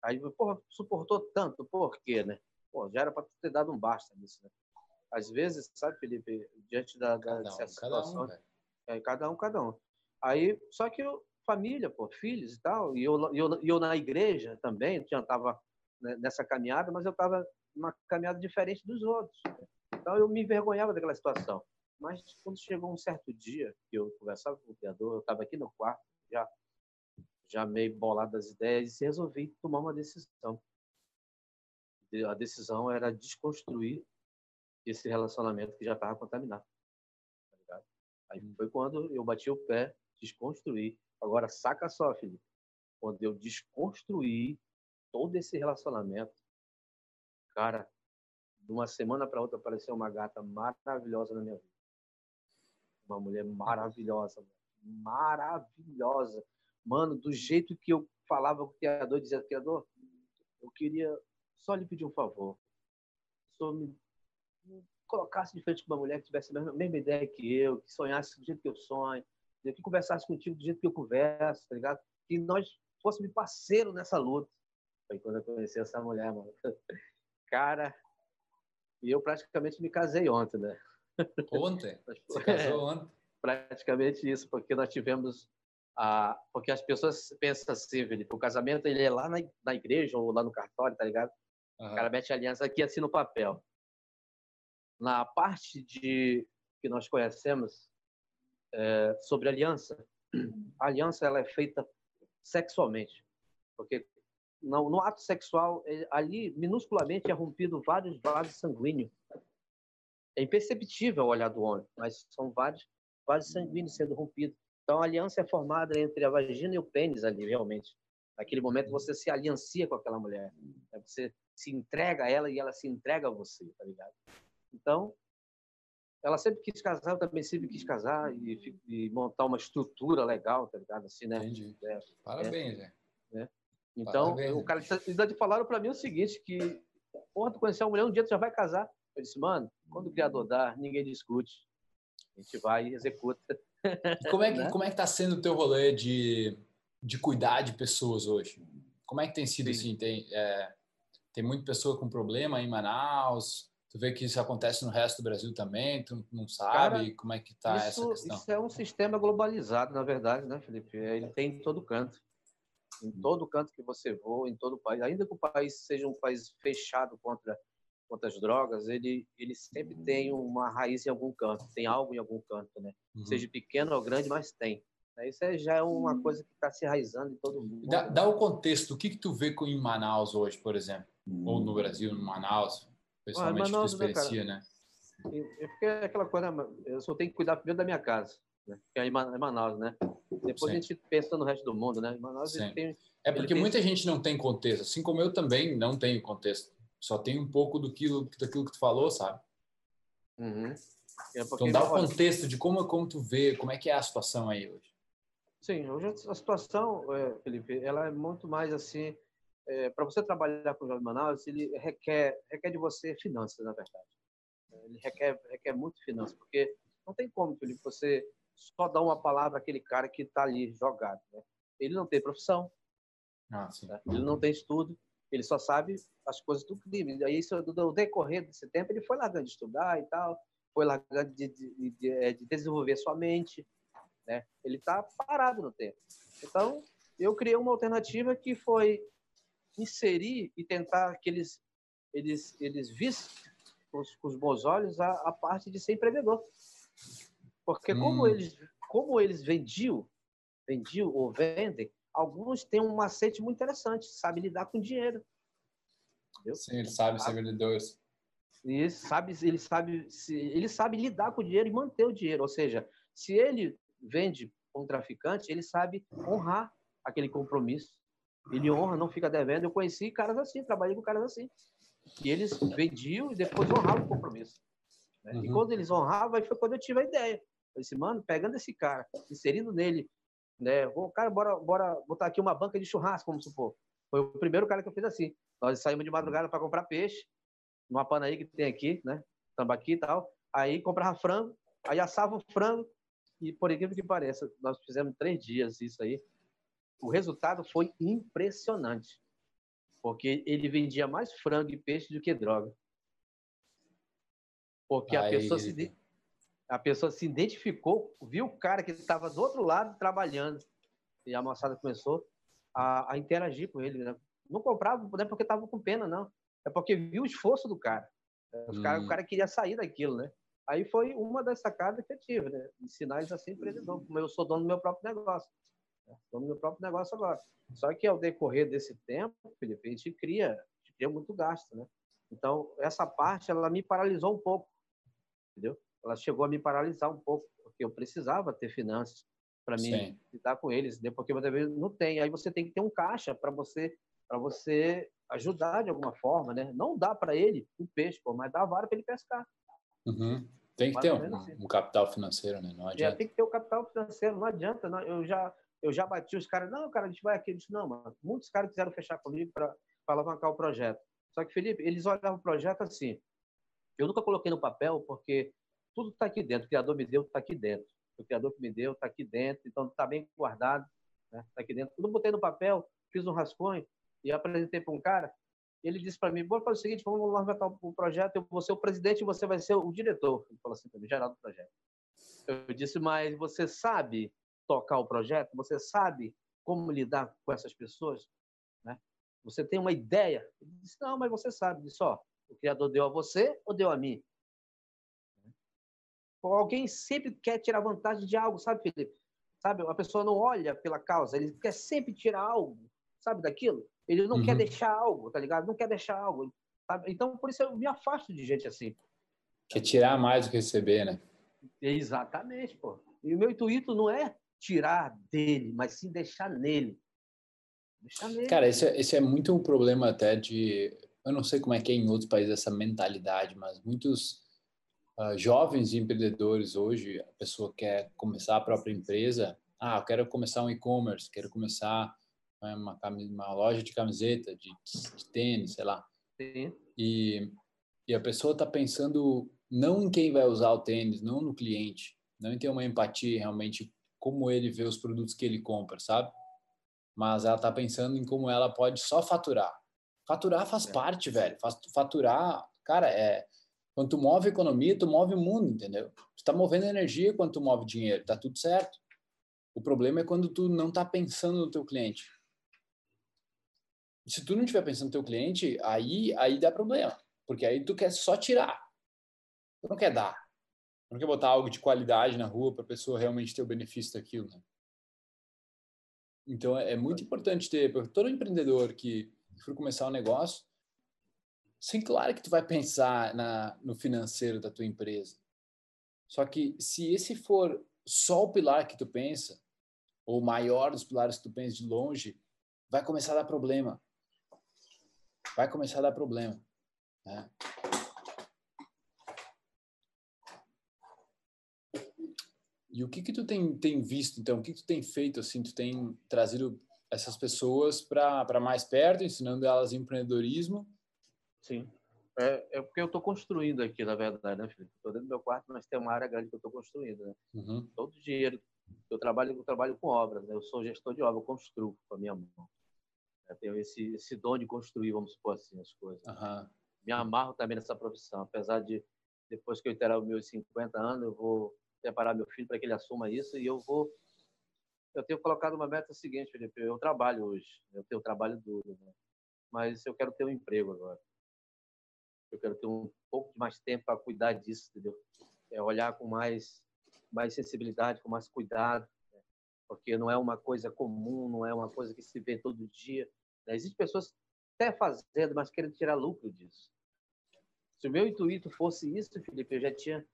Aí, porra, suportou tanto, por quê, né? Pô, já era para ter dado um basta nisso, né? Às vezes, sabe, Felipe, diante da, da cada um, situação, cada um, é, cada um, cada um. Aí, só que eu, família, pô, filhos e tal, e eu, eu, eu na igreja também, já estava né, nessa caminhada, mas eu estava numa caminhada diferente dos outros. Então eu me envergonhava daquela situação. Mas quando chegou um certo dia que eu conversava com o criador, eu estava aqui no quarto, já já meio bolado das ideias e resolvi tomar uma decisão. A decisão era desconstruir esse relacionamento que já estava contaminado. Tá Aí foi quando eu bati o pé, desconstruí. Agora saca só, Felipe. Quando eu desconstruí todo esse relacionamento, cara, de uma semana para outra apareceu uma gata maravilhosa na minha vida. Uma mulher maravilhosa, maravilhosa. Mano, do jeito que eu falava com o criador, dizia, criador, eu queria só lhe pedir um favor. Só me, me colocasse de frente com uma mulher que tivesse a mesma, mesma, ideia que eu, que sonhasse do jeito que eu sonho, que conversasse contigo do jeito que eu converso, tá ligado? Que nós fôssemos parceiro nessa luta. Foi quando eu conheci essa mulher, mano. Cara, e eu praticamente me casei ontem, né? Ontem? Você casou ontem? praticamente isso, porque nós tivemos a, porque as pessoas pensam assim, Felipe, o casamento ele é lá na, na igreja ou lá no cartório, tá ligado? Uhum. O cara mete a aliança aqui assim no papel. Na parte de que nós conhecemos é, sobre aliança, a aliança ela é feita sexualmente, porque no, no ato sexual, é, ali, minusculamente, é rompido vários vasos sanguíneos. É imperceptível o olhar do homem, mas são vários vasos sanguíneos sendo rompidos. Então, a aliança é formada entre a vagina e o pênis ali, realmente. Naquele momento, você se aliancia com aquela mulher. Né? Você se entrega a ela e ela se entrega a você, tá ligado? Então, ela sempre quis casar, eu também sempre quis casar e, e montar uma estrutura legal, tá ligado? Assim, né? Entendi. É, Parabéns, é, né? Então, Parabéns, o cara ainda falaram para mim o seguinte, que, porra, tu conheceu uma mulher, um dia tu já vai casar. Eu disse, mano, quando o criador dá, ninguém discute. A gente vai e executa. E como é que né? como é que tá sendo o teu rolê de, de cuidar de pessoas hoje? Como é que tem sido Sim. assim? Tem, é, tem muita pessoa com problema em Manaus? Tu vê que isso acontece no resto do Brasil também? Tu não sabe Cara, como é que tá isso, essa questão? Isso é um sistema globalizado, na verdade, né, Felipe? Ele tem em todo canto. Em todo canto que você voa, em todo o país. Ainda que o país seja um país fechado contra, contra as drogas, ele, ele sempre tem uma raiz em algum canto. Tem algo em algum canto, né? Uhum. Seja pequeno ou grande, mas tem. Isso já é uma uhum. coisa que está se enraizando em todo mundo. Dá, dá, o contexto. O que, que tu vê em Manaus hoje, por exemplo? Ou no Brasil, em Manaus? Pessoalmente, ah, Manaus, né, né? É porque é aquela coisa, eu só tenho que cuidar primeiro da minha casa, né? que é em Manaus, né? Depois Sim. a gente pensa no resto do mundo, né? Em Manaus tem, É porque muita tem... gente não tem contexto, assim como eu também não tenho contexto. Só tem um pouco do que, daquilo que tu falou, sabe? Uhum. É então dá o contexto de como, como tu vê, como é que é a situação aí hoje. Sim, hoje a situação, é, Felipe, ela é muito mais assim, é, para você trabalhar com o Jovem Manaus, ele requer, requer de você finanças, na verdade. Ele requer, requer muito finanças, porque não tem como, Felipe, você só dar uma palavra àquele cara que está ali jogado. Né? Ele não tem profissão, ah, né? ele não tem estudo, ele só sabe as coisas do crime. Aí, do decorrer desse tempo, ele foi largando de estudar e tal, foi largando de, de, de, é, de desenvolver sua mente, né? Ele está parado no tempo. Então, eu criei uma alternativa que foi inserir e tentar que eles eles eles vissem com os, com os bons olhos a, a, parte de ser empreendedor, porque como hum. eles como eles vendiam vendiam ou vendem, alguns têm um macete muito interessante, sabe lidar com dinheiro. Entendeu? Sim, ele sabe ser vendedor. Ele sabe, ele sabe, ele sabe lidar com o dinheiro e manter o dinheiro. Ou seja, se ele vende um traficante, ele sabe honrar aquele compromisso. Ele honra, não fica devendo. Eu conheci caras assim, trabalhei com caras assim. E eles vendiam e depois honravam o compromisso. Né? Uhum. E quando eles honravam, aí foi quando eu tive a ideia. Eu disse, mano, pegando esse cara, inserindo nele, né? O cara, bora, bora botar aqui uma banca de churrasco, vamos supor. Foi o primeiro cara que eu fiz assim. Nós saímos de madrugada para comprar peixe, numa panaí que tem aqui, né? Tambaqui e tal. Aí comprava frango, aí assava o frango, e por incrível que pareça, nós fizemos três dias isso aí. O resultado foi impressionante, porque ele vendia mais frango e peixe do que droga. Porque aí... a pessoa se a pessoa se identificou, viu o cara que estava do outro lado trabalhando e a moçada começou a, a interagir com ele. Né? Não comprava não é porque estava com pena, não. É porque viu o esforço do cara. Os hum. cara. O cara queria sair daquilo, né? Aí foi uma das sacadas que eu tive, né? Ensinar eles a ser empreendedor, como eu sou dono do meu próprio negócio. Do meu próprio negócio agora. Só que ao decorrer desse tempo, Felipe, a gente cria, a gente cria muito gasto, né? Então, essa parte, ela me paralisou um pouco, entendeu? Ela chegou a me paralisar um pouco, porque eu precisava ter finanças para mim lidar com eles, né? porque você não tem. Aí você tem que ter um caixa para você para você ajudar de alguma forma, né? Não dá para ele o peixe, pô, mas dá a vara para ele pescar. Uhum. Tem que ter um, assim. um, capital financeiro, né? Não é, adianta. É, tem que ter o um capital financeiro, não adianta. Não. Eu, já, eu já bati os caras, não, cara, a gente vai aqui. Eu disse, não, mano. Muitos caras quiseram fechar comigo para alavancar o projeto. Só que, Felipe, eles olhavam o projeto assim. Eu nunca coloquei no papel, porque tudo está aqui dentro. O Criador me deu, está aqui dentro. O Criador que me deu, está aqui dentro. Então, está bem guardado, está né? Tá aqui dentro. Tudo botei no papel, fiz um rascunho e apresentei para um cara ele disse para mim, bora fazer o seguinte, vamos levantar o projeto, eu vou ser o presidente e você vai ser o diretor. Ele falou assim para mim, geral do projeto. Eu disse, mas você sabe tocar o projeto? Você sabe como lidar com essas pessoas? Né? Você tem uma ideia? Ele disse, não, mas você sabe. Ó, o Criador deu a você ou deu a mim? Alguém sempre quer tirar vantagem de algo, sabe, Felipe? Sabe, a pessoa não olha pela causa, ele quer sempre tirar algo sabe daquilo? Ele não uhum. quer deixar algo, tá ligado? Não quer deixar algo. Sabe? Então, por isso eu me afasto de gente assim. Quer tirar mais do que receber, né? Exatamente, pô. E o meu intuito não é tirar dele, mas sim deixar nele. Deixar nele. Cara, esse é, esse é muito um problema até de. Eu não sei como é que é em outros países essa mentalidade, mas muitos uh, jovens empreendedores hoje, a pessoa quer começar a própria empresa. Ah, eu quero começar um e-commerce, quero começar né, uma, uma loja de camiseta, de, de tênis, sei lá. Sim. E, e a pessoa está pensando não em quem vai usar o tênis, não no cliente, não em ter uma empatia realmente como ele vê os produtos que ele compra, sabe? Mas ela está pensando em como ela pode só faturar. Faturar faz é. parte, velho. Faturar, cara, é quando tu move economia, tu move o mundo, entendeu? Tu está movendo energia quando tu move dinheiro, tá tudo certo. O problema é quando tu não está pensando no teu cliente. se tu não estiver pensando no teu cliente, aí aí dá problema, porque aí tu quer só tirar. Tu não quer dar. Não quer botar algo de qualidade na rua para a pessoa realmente ter o benefício daquilo, né? Então é, é muito importante ter, para todo empreendedor que for começar um negócio, Sim, claro que tu vai pensar na, no financeiro da tua empresa. Só que se esse for só o pilar que tu pensa, ou o maior dos pilares que tu pensa de longe, vai começar a dar problema. Vai começar a dar problema. Né? E o que que tu tem, tem visto, então? O que, que tu tem feito, assim? Tu tem trazido essas pessoas para mais perto, ensinando elas empreendedorismo Sim. É, é porque eu estou construindo aqui, na verdade, né, Felipe? Estou dentro do meu quarto, mas tem uma área grande que eu estou construindo. Né? Uhum. Todo o dinheiro. Eu trabalho, eu trabalho com obras, né? eu sou gestor de obra, eu construo com a minha mão. Eu tenho esse, esse dom de construir, vamos supor assim, as coisas. Uhum. Me amarro também nessa profissão, apesar de, depois que eu terá os meus 50 anos, eu vou preparar meu filho para que ele assuma isso e eu vou. Eu tenho colocado uma meta seguinte, Felipe. Eu trabalho hoje, eu tenho trabalho duro, né? mas eu quero ter um emprego agora eu quero ter um pouco de mais tempo para cuidar disso, entendeu? É olhar com mais, mais sensibilidade, com mais cuidado, né? porque não é uma coisa comum, não é uma coisa que se vê todo dia. Né? Existem pessoas até fazendo, mas querendo tirar lucro disso. Se o meu intuito fosse isso, Felipe, eu já tinha,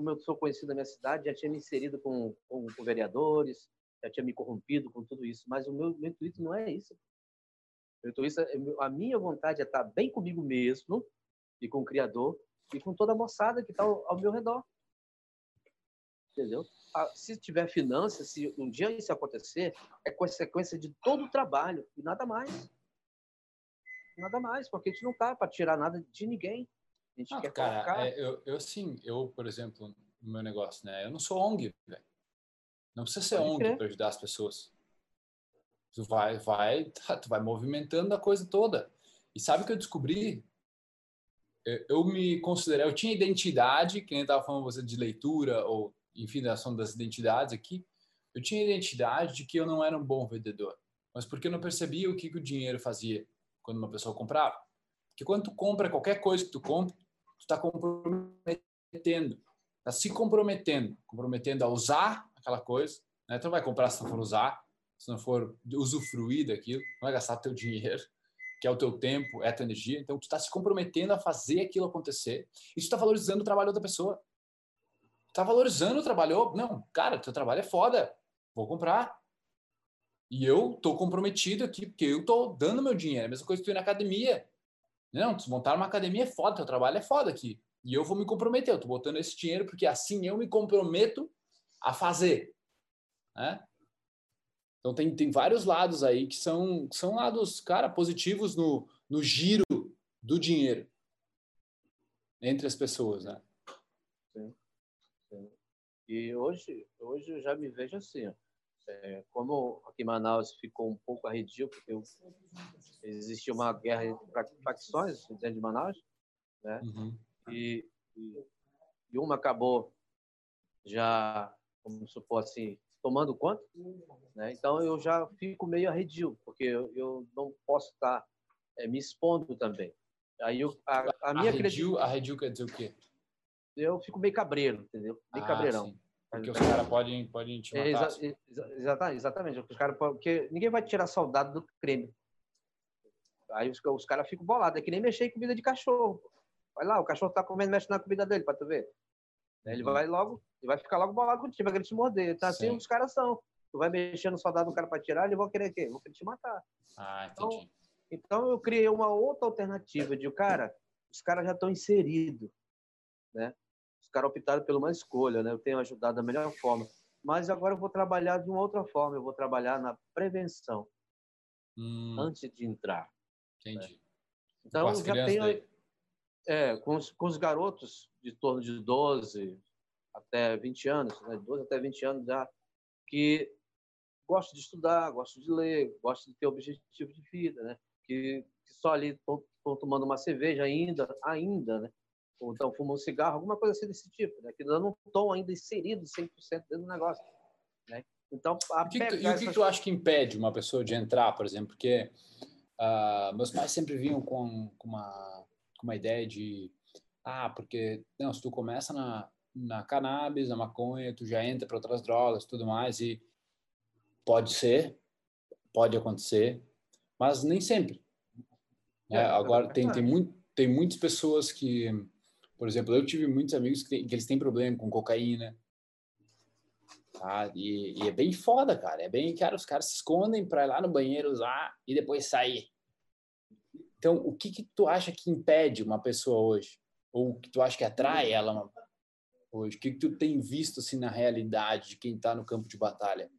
como eu sou conhecido na minha cidade, já tinha me inserido com, com, com vereadores, já tinha me corrompido com tudo isso. Mas o meu, meu intuito não é isso. Meu intuito, é, a minha vontade é estar bem comigo mesmo, e com o Criador e com toda a moçada que está ao, ao, meu redor. Entendeu? Ah, se tiver finanças, se um dia isso acontecer, é consequência de todo o trabalho e nada mais. Nada mais, porque a gente não tá para tirar nada de ninguém. A gente ah, quer cara, colocar... é, eu, eu sim, eu, por exemplo, no meu negócio, né? Eu não sou ONG, velho. Não precisa ser Pode ONG para ajudar as pessoas. Tu vai, vai, tá, tu vai movimentando a coisa toda. E sabe o que eu descobri? eu me considerei, eu tinha identidade, que nem estava falando você de leitura, ou enfim, da ação das identidades aqui, eu tinha identidade de que eu não era um bom vendedor, mas porque eu não percebia o que, que o dinheiro fazia quando uma pessoa comprava. Porque quando tu compra qualquer coisa que tu compra, tu está comprometendo, está se comprometendo, comprometendo a usar aquela coisa, né? Tu não vai comprar se não for usar, se não for usufruir daquilo, não vai gastar teu dinheiro que é o teu tempo, é a tua energia. Então, tu está se comprometendo a fazer aquilo acontecer. Isso está valorizando o trabalho da pessoa. Está valorizando o trabalho. Não, cara, teu trabalho é foda. Vou comprar. E eu tô comprometido aqui, porque eu tô dando meu dinheiro. É a mesma coisa que tu ir na academia. Não, tu montar uma academia é foda, teu trabalho é foda aqui. E eu vou me comprometer, eu tô botando esse dinheiro porque assim eu me comprometo a fazer. Né? Então tem, tem vários lados aí que são, são lados, cara, positivos no, no giro do dinheiro entre as pessoas, né? Sim. Sim. E hoje, hoje eu já me vejo assim, é, como aqui em Manaus ficou um pouco arredio, porque existia uma guerra entre facções dentro de Manaus, né? Uhum. E, e, e uma acabou já, vamos supor assim, tomando conta, né? Então eu já fico meio arredio, porque eu, eu não posso estar é, me expondo também. Aí eu, a, a minha arredio, arredio quer dizer o quê? Eu fico meio cabreiro, entendeu? Meio ah, cabreirão. Sim. Porque os caras podem, podem te É, matar. exa- exa- exatamente, exatamente. Os podem- porque ninguém vai tirar saudade do crime. Aí os, os caras ficam bolados. É que nem mexer em comida de cachorro. Vai lá, o cachorro tá comendo, mexe na comida dele, pra tu ver. Ele Uhum. vai logo, ele vai ficar logo bolado contigo, vai querer te morder. Então, assim Sim. os caras são. Tu vai mexer no soldado do cara pra tirar, ele vai querer o quê? Vão querer te matar. Ah, Então, entendi. Então eu criei uma outra alternativa de, cara, os caras já estão inseridos, né? Caras optaram por uma escolha, né? Eu tenho ajudado da melhor forma. Mas agora eu vou trabalhar de uma outra forma, eu vou trabalhar na prevenção Hum, antes de entrar. entendi. Então Com já tenho daí? é, com os, com os garotos de torno de 12 até 20 anos, né? 12 até 20 anos já que gostam de estudar, gostam de ler, gostam de ter objetivo de vida, né? Que, que só ali estão tomando uma cerveja ainda, ainda, né? Ou estão fumando um cigarro, alguma coisa assim desse tipo, né? Que ainda não estão ainda inseridos 100% dentro do negócio, né? Então, a O que tu- e o que, tu acha que impede uma pessoa de entrar, por exemplo? Porque ah, meus pais sempre vinham com, com, uma, com uma ideia de ah, porque não, se tu começa na, na cannabis, na maconha, tu já entra para outras drogas, tudo mais e pode ser, pode acontecer, mas nem sempre. né? É, Agora é tem tem, muito, tem muitas pessoas que, por exemplo, eu tive muitos amigos que, tem- que eles têm problema com cocaína, Tá? E, e é bem foda, cara. É bem, cara, os caras se escondem para ir lá no banheiro usar e depois sair. Então, o que que tu acha que impede uma pessoa hoje? Ou o que tu acha que atrai ela hoje? O que que tu tem visto assim na realidade de quem tá no campo de batalha?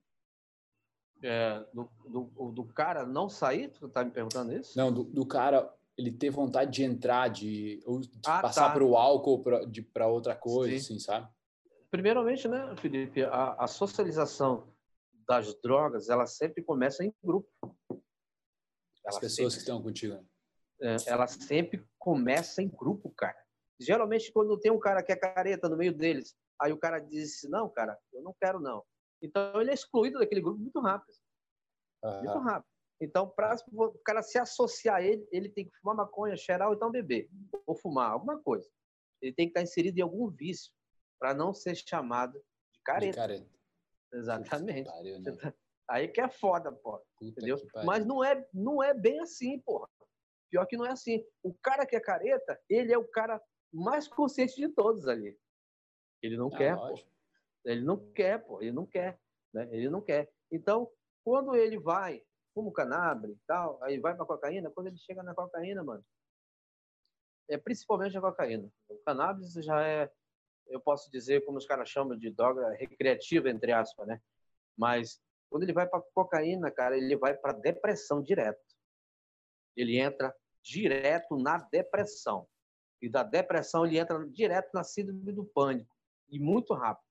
é, do, do, do cara não sair, tu tá me perguntando isso? Não, do, do cara ele ter vontade de entrar, de, ou de Ah, passar tá. para o álcool para outra coisa, Sim. assim, sabe? Primeiramente, né, Felipe, a, a socialização das drogas, ela sempre começa em grupo. As Ela pessoas que sempre, estão contigo. né? é, ela sempre começa em grupo, cara. Geralmente, quando tem um cara que é careta no meio deles, aí o cara diz, não, cara, eu não quero, não. Então, ele é excluído daquele grupo muito rápido. Muito Aham. rápido. Então, para o cara se associar a ele, ele tem que fumar maconha, cheirar ou então beber. Ou fumar, alguma coisa. Ele tem que estar inserido em algum vício para não ser chamado de De careta. careta. Exatamente. Que pariu, né? Aí que é foda, pô. Entendeu? Mas não é, não é bem assim, porra. Pior que não é assim. O cara que é careta, ele é o cara mais consciente de todos ali. Ele não Ah, quer, pô. Ele não quer, pô. Ele não quer, né? Ele não quer. Então, quando ele vai, fuma o cannabis e tal, aí vai pra cocaína, quando ele chega na cocaína, mano, é principalmente a cocaína. O cannabis já é, eu posso dizer, como os caras chamam de droga recreativa, entre aspas, né? Mas quando ele vai para cocaína, cara, ele vai para depressão direto. Ele entra direto na depressão. E da depressão ele entra direto na síndrome do pânico. E muito rápido.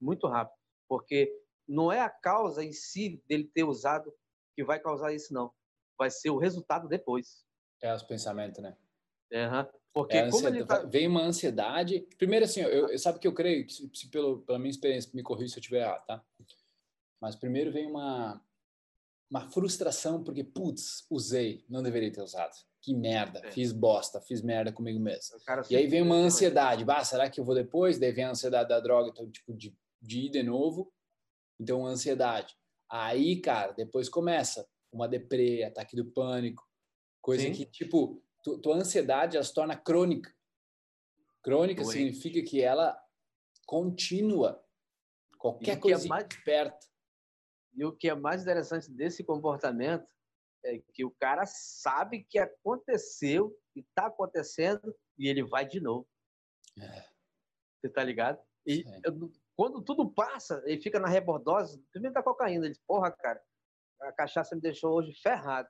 Muito rápido. Porque não é a causa em si dele ter usado que vai causar isso, não. Vai ser o resultado depois. É os pensamentos, né? Aham. Porque É, como ele tá... Vem uma ansiedade. Primeiro, assim, eu, eu sabe que eu creio, que se, se pelo, pela minha experiência, me corrija se eu estiver errado, tá? Mas primeiro vem uma, uma frustração, porque, putz, usei, não deveria ter usado. Que merda, É. fiz bosta, fiz merda comigo mesmo. E aí vem uma ansiedade, bah, será que eu vou depois? Daí vem a ansiedade da droga, então, tipo, de, de ir de novo. Então, ansiedade. Aí, cara, depois começa uma deprê, ataque do pânico, coisa Sim. que, tipo, tu, tua ansiedade ela se torna crônica. Crônica Doente. significa que ela continua. Qualquer que é coisa mais- perto. E o que é mais interessante desse comportamento é que o cara sabe que aconteceu e está acontecendo e ele vai de novo. É. Você tá ligado? E eu- quando tudo passa, ele fica na rebordose, primeiro da cocaína, ele diz, porra, cara, a cachaça me deixou hoje ferrado.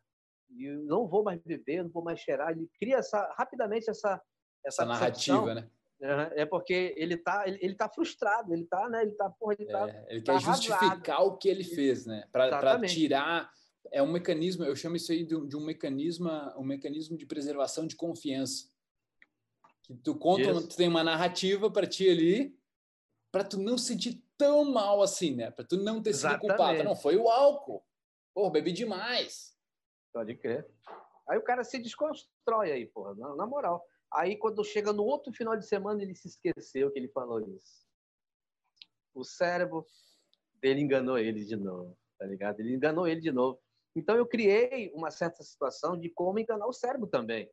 E eu não vou mais beber, não vou mais cheirar. Ele cria essa, rapidamente essa, essa, Essa narrativa, né? É porque ele tá, ele, ele tá frustrado, ele tá, né? Ele tá, porra, ele tá É, ele tá quer arrasado. justificar o que ele fez, né? Para tirar é um mecanismo, eu chamo isso aí de um, de um mecanismo, um mecanismo de preservação de confiança. Que tu conta, Isso. tu tem uma narrativa para ti ali, para tu não se sentir tão mal assim, né? Para tu não ter sido culpado. Exatamente. Não foi o álcool. Pô, bebi demais. Pode crer. Aí o cara se desconstrói aí, porra, na, na moral. Aí quando chega no outro final de semana ele se esqueceu que ele falou isso. o cérebro dele enganou ele de novo, tá ligado? Ele enganou ele de novo. Então eu criei uma certa situação de como enganar o cérebro também.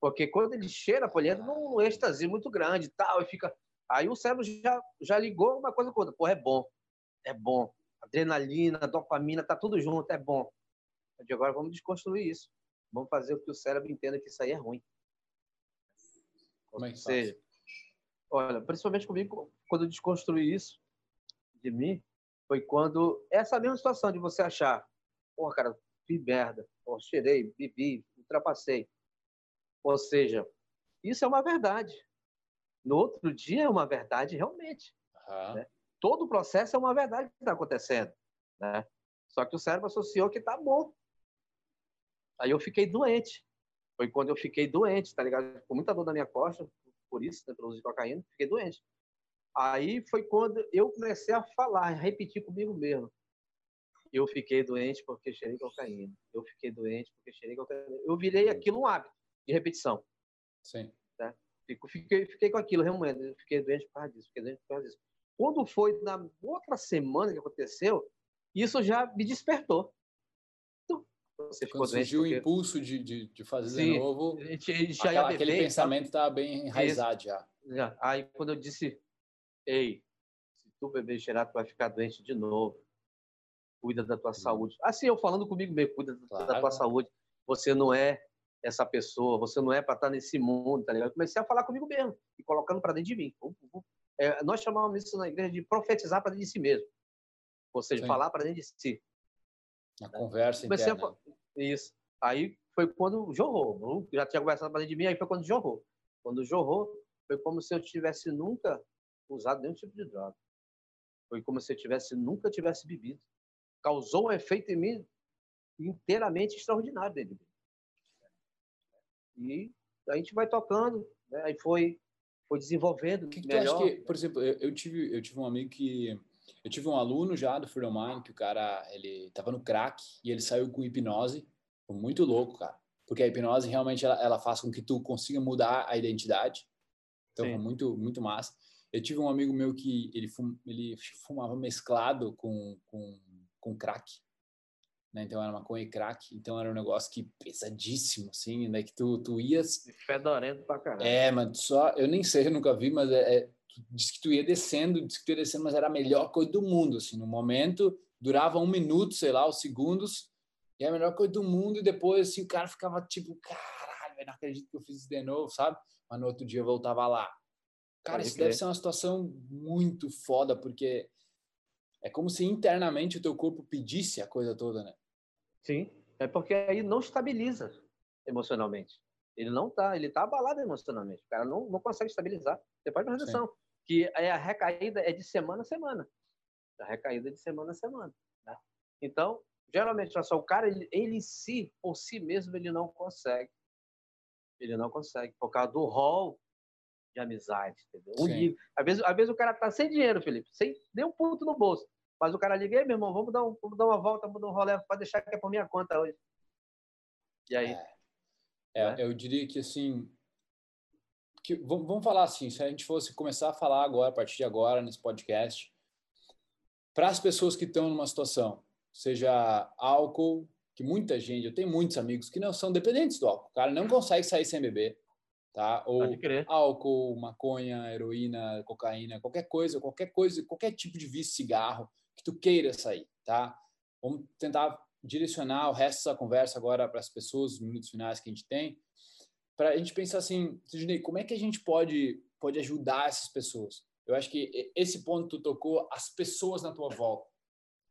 Porque quando ele cheira, ele entra num êxtase muito grande tal, e fica. Aí o cérebro já, já ligou uma coisa com outra. Pô, é bom, é bom. Adrenalina, dopamina, tá tudo junto, é bom. De agora vamos desconstruir isso. Vamos fazer o que o cérebro entenda que isso aí é ruim. É que seja, olha, principalmente comigo, quando eu desconstruí isso de mim, foi quando essa mesma situação de você achar, pô, cara, fiz merda, pô, cheirei, bebi, ultrapassei. Ou seja, isso é uma verdade. No outro dia é uma verdade realmente. Uhum. Né? Todo o processo é uma verdade que está acontecendo. Né? Só que o cérebro associou que tá bom. Aí eu fiquei doente. Foi quando eu fiquei doente, tá ligado? Com muita dor na minha costa, por isso, né, pelo uso de cocaína, fiquei doente. Aí foi quando eu comecei a falar, a repetir comigo mesmo. Eu fiquei doente porque cheirei cocaína. Eu fiquei doente porque cheirei cocaína. Eu virei aquilo um hábito de repetição. Sim. Tá? Fiquei, fiquei com aquilo, realmente. Fiquei doente por causa disso, fiquei doente por causa disso. Quando foi na outra semana que aconteceu, isso já me despertou. Então, você ficou Quando surgiu porque... o impulso de, de, de fazer Sim, de novo, a gente, a gente já aquela, aquele pensamento estava bem enraizado já. já. Aí quando eu disse, ei, se tu beber cheirar, tu vai ficar doente de novo. Cuida da tua saúde. Assim, eu falando comigo mesmo, cuida claro. da tua saúde. Você não é essa pessoa, você não é para estar nesse mundo, tá ligado? Eu comecei a falar comigo mesmo e colocando para dentro de mim. É, nós chamamos isso na igreja de profetizar para dentro de si mesmo. Ou seja, Sim. falar para dentro de si. A conversa comecei interna. A... Isso. Aí foi quando jorrou. Já tinha conversado para dentro de mim, aí foi quando jorrou. Quando jorrou, foi como se eu tivesse nunca usado nenhum tipo de droga. Foi como se eu tivesse nunca tivesse bebido. Causou um efeito em mim inteiramente extraordinário dentro de mim. E a gente vai tocando, né? aí foi, foi desenvolvendo. O que, que melhor. que, por exemplo, eu, eu, tive, eu tive um amigo que. Eu tive um aluno já do Freedom Mind, que o cara, ele tava no crack e ele saiu com hipnose. Foi muito louco, cara. Porque a hipnose realmente ela, ela faz com que tu consiga mudar a identidade. Então, foi muito, muito massa. Eu tive um amigo meu que ele, fum, ele fumava mesclado com, com, com crack né? Então era maconha e crack, então era um negócio que pesadíssimo, assim, né? Que tu, tu ias... Fedorento pra caralho. É, mas só... Eu nem sei, eu nunca vi, mas é, é, diz que tu ia descendo, diz que tu ia descendo, mas era a melhor coisa do mundo, assim. No momento, durava um minuto, sei lá, os segundos, e a melhor coisa do mundo, e depois, assim, o cara ficava tipo, caralho, não acredito que eu fiz isso de novo, sabe? Mas no outro dia eu voltava lá. Cara, isso deve ser uma situação muito foda, porque é como se internamente o teu corpo pedisse a coisa toda, né? Sim, é porque aí não estabiliza emocionalmente. Ele não tá, ele tá abalado emocionalmente. O cara não, não consegue estabilizar. Você pode prestar atenção que é a recaída é de semana a semana. A recaída é de semana a semana. Né? Então, geralmente, só o cara, ele, ele em si, por si mesmo, ele não consegue. Ele não consegue, por causa do rol de amizade, entendeu? Um às, vezes, às vezes o cara tá sem dinheiro, Felipe, sem nem um ponto no bolso. Mas o cara liga, meu irmão, vamos dar, um, vamos dar uma volta, vamos dar um rolê, pode deixar que é por minha conta hoje. E aí? É, é, né? eu diria que assim. Que, vamos falar assim, se a gente fosse começar a falar agora, a partir de agora, nesse podcast, para as pessoas que estão numa situação, seja álcool, que muita gente, eu tenho muitos amigos que não são dependentes do álcool, o cara não consegue sair sem beber, tá? Ou álcool, maconha, heroína, cocaína, qualquer coisa, qualquer coisa, qualquer tipo de vício, cigarro, que tu queira sair, tá? Vamos tentar direcionar o resto dessa conversa agora para as pessoas, os minutos finais que a gente tem, para a gente pensar assim, Sidney, como é que a gente pode pode ajudar essas pessoas? Eu acho que esse ponto tu tocou as pessoas na tua volta.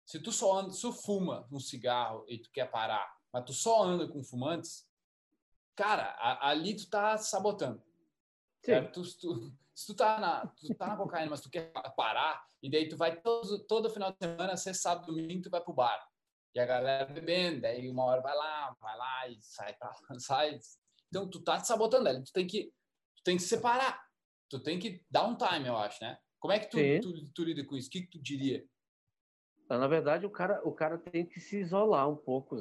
Se tu só anda, se fuma um cigarro e tu quer parar, mas tu só anda com fumantes, cara, a, ali tu tá sabotando. Tu, tu, se tu tá, na, tu tá na cocaína, mas tu quer parar, e daí tu vai todo, todo final de semana, você sabe, domingo, tu vai pro bar. E a galera bebendo, daí uma hora vai lá, vai lá e sai pra sai. Então tu tá te sabotando, ali. tu tem que tu tem que separar. Tu tem que dar um time, eu acho, né? Como é que tu, tu, tu, lida com isso? O que, que tu diria? Na verdade, o cara, o cara tem que se isolar um pouco,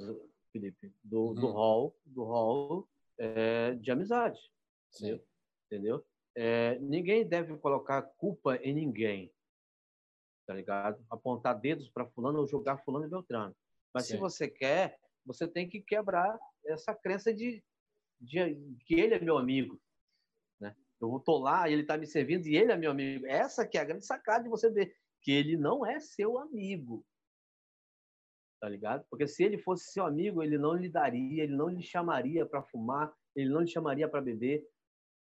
Felipe, do, uhum. do hall, do hall é, de amizade. Sim. Entendeu? É, ninguém deve colocar culpa em ninguém. tá ligado? Apontar dedos para fulano ou jogar fulano e Beltrano. Mas Sim. se você quer, você tem que quebrar essa crença de, de que ele é meu amigo, né? Eu tô lá ele tá me servindo e ele é meu amigo. Essa que é a grande sacada de você ver que ele não é seu amigo. Tá ligado? Porque se ele fosse seu amigo, ele não lhe daria, ele não lhe chamaria para fumar, ele não lhe chamaria para beber.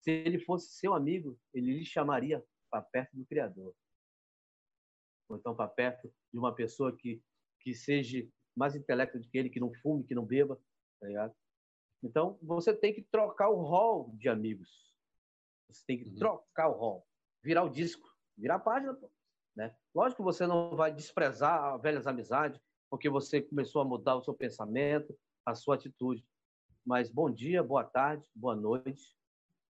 Se ele fosse seu amigo, ele lhe chamaria para perto do Criador. Ou então para perto de uma pessoa que, que seja mais intelecto do que ele, que não fume, que não beba. Tá? Então, você tem que trocar o rol de amigos. Você tem que uhum. trocar o rol. Virar o disco, virar a página. Né? Lógico que você não vai desprezar velhas amizades, porque você começou a mudar o seu pensamento, a sua atitude. Mas bom dia, boa tarde, boa noite.